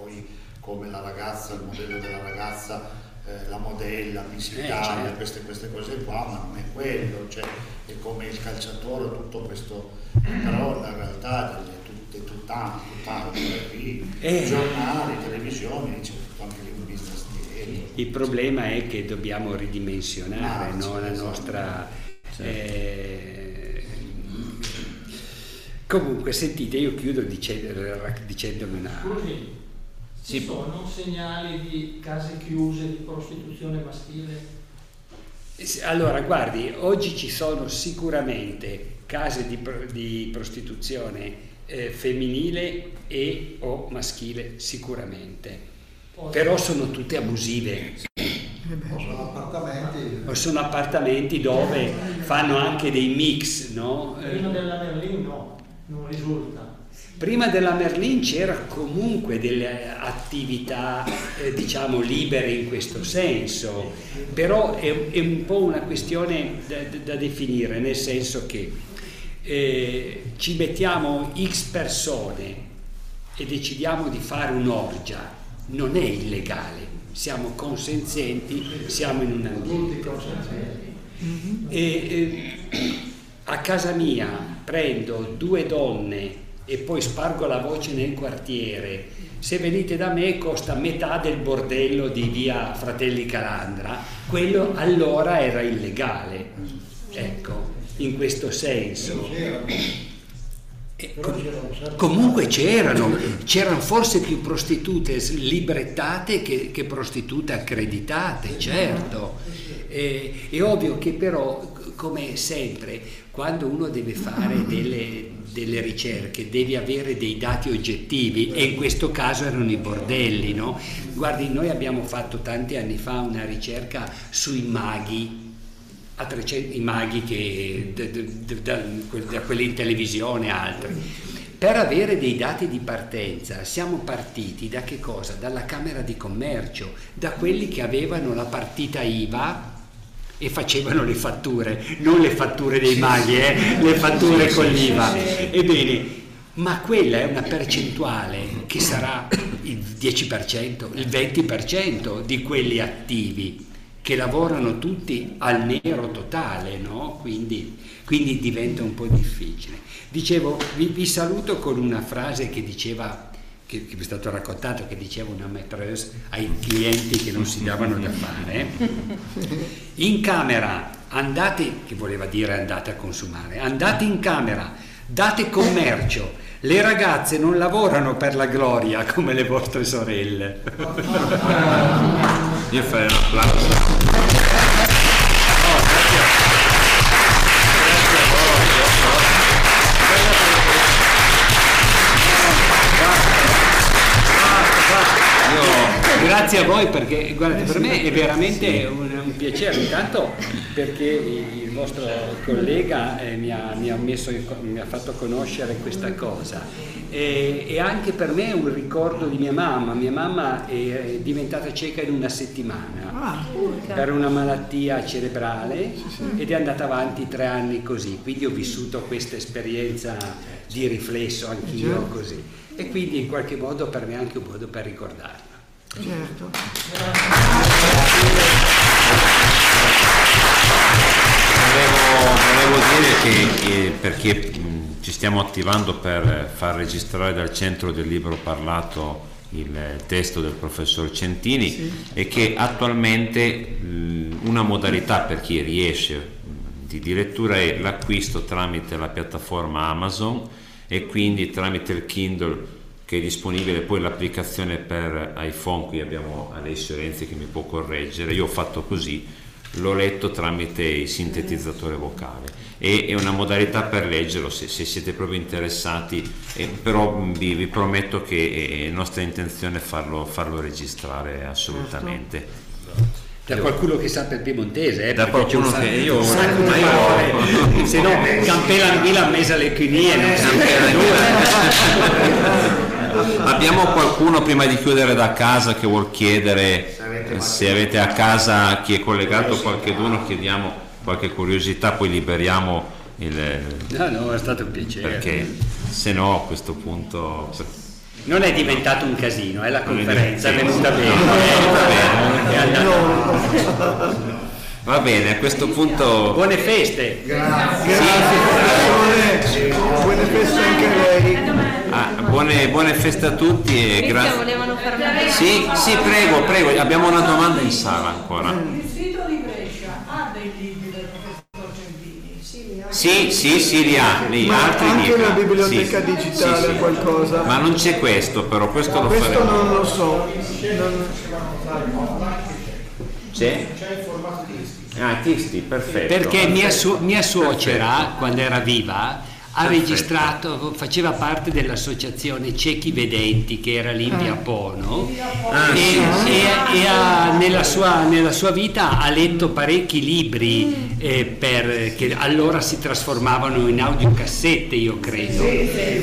S4: poi come la ragazza, il modello della ragazza, eh, la modella, Miss eh, Italia, certo. queste, queste, cose qua, ma non è quello, cioè, è come il calciatore, tutto questo, però la realtà è tutte, tutt'altro, tutt'altro, qui, eh. giornali, televisioni, c'è tutto anche lì un business dietro.
S3: Il problema è che dobbiamo ridimensionare ah, no, la nostra... Certo. Eh, comunque, sentite, io chiudo dicendo, dicendovi una...
S9: Ci sì. sono segnali di case chiuse, di prostituzione maschile?
S3: Allora, guardi, oggi ci sono sicuramente case di, di prostituzione eh, femminile e o maschile, sicuramente. Poi, Però sono tutte abusive.
S4: O sono appartamenti.
S3: O sono appartamenti dove fanno anche dei mix, no?
S9: Prima della Merlin no, non risulta.
S3: Prima della Merlin c'era comunque delle attività eh, diciamo libere in questo senso, però è, è un po' una questione da, da, definire, nel senso che eh, ci mettiamo x persone e decidiamo di fare un'orgia, non è illegale, siamo consenzienti, siamo in un ambiente. E, eh, a casa mia prendo due donne e poi spargo la voce nel quartiere, se venite da me costa metà del bordello di via Fratelli Calandra, quello allora era illegale, ecco, in questo senso. Comunque c'erano, c'erano forse più prostitute librettate che, che prostitute accreditate, certo. E, è ovvio che però, come sempre, quando uno deve fare delle, delle ricerche, devi avere dei dati oggettivi e in questo caso erano i bordelli, no? Guardi, noi abbiamo fatto tanti anni fa una ricerca sui maghi, 300, i maghi che, da, da, da quelli in televisione e altri. Per avere dei dati di partenza siamo partiti da che cosa? Dalla Camera di Commercio, da quelli che avevano la partita IVA e facevano le fatture, non le fatture dei maghi, eh, le fatture con l'IVA. Ebbene, ma quella è una percentuale che sarà il 10%, il 20% di quelli attivi che lavorano tutti al nero totale, no? quindi, quindi, diventa un po' difficile. Dicevo, vi, vi saluto con una frase che diceva che, che mi è stato raccontato che diceva una maîtresse ai clienti che non si davano da fare, in camera andate, che voleva dire andate a consumare, andate in camera, date commercio, le ragazze non lavorano per la gloria come le vostre sorelle.
S2: Io farei un applauso.
S3: Grazie a voi perché guardate, per me è veramente un, un piacere, intanto perché il vostro collega eh, mi, ha, mi, ha messo, mi, ha, fatto conoscere questa cosa. E, e, anche per me è un ricordo di mia mamma, mia mamma è diventata cieca in una settimana ah, per una malattia cerebrale ed è andata avanti tre anni così, quindi ho vissuto questa esperienza di riflesso anch'io così. E quindi in qualche modo per me è anche un modo per ricordarla.
S10: Certo.
S2: Volevo, volevo dire che eh, perché mh, ci stiamo attivando per far registrare dal centro del libro parlato il testo del professor Centini sì. e che attualmente mh, una modalità per chi riesce di, di lettura è l'acquisto tramite la piattaforma Amazon e quindi tramite il Kindle che è disponibile poi l'applicazione per iPhone, qui abbiamo Alessio Renzi che mi può correggere, io ho fatto così, l'ho letto tramite il sintetizzatore vocale. E è una modalità per leggerlo se, se siete proprio interessati, eh, però vi, vi, prometto che è nostra intenzione farlo, farlo registrare assolutamente.
S3: Da qualcuno che sa per piemontese, eh,
S2: da qualcuno che io,
S3: sacco di parole, se no Campela Anguilla messa le chinie, non si
S2: Abbiamo qualcuno prima di chiudere da casa che vuol chiedere se avete a casa chi è collegato qualcheduno chiediamo qualche curiosità poi liberiamo il
S3: no no è stato un piacere.
S2: Perché se no a questo punto
S3: non è diventato un casino, è la conferenza, è venuta bene.
S2: Va bene, a questo punto...
S3: Buone feste!
S5: Grazie! Grazie. Buone feste anche a lei!
S2: Ah, buone, buone, feste a tutti e grazie. Sì, sì, prego, prego, abbiamo una domanda in sala ancora.
S10: Il sito di Brescia ha dei libri del professor Centini?
S2: Sì, sì, sì, li ha, lì,
S5: Ma
S2: altri
S5: anche una biblioteca
S2: sì,
S5: digitale
S2: sì, sì.
S5: qualcosa.
S2: Ma non c'è questo, però questo lo
S5: questo
S2: faremo.
S5: non lo so. Non...
S2: C'è? C'è il formato Tisti. Ah, Tisti, perfetto.
S3: Perché mia, su- mia suocera, quando era viva, ha registrato, faceva parte dell'associazione Ciechi Vedenti che era lì in via Pono
S2: Ah,
S3: e,
S2: sì, sì.
S3: e- e ha- nella, sua, nella sua vita ha letto parecchi libri eh, per- che allora si trasformavano in audiocassette io credo.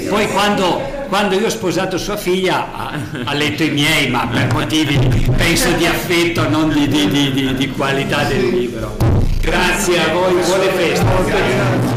S3: Poi quando, quando io ho sposato sua figlia ha, ha letto i miei ma per motivi penso di affetto non di, di- di- di- di qualità del libro. Grazie a voi, buone feste.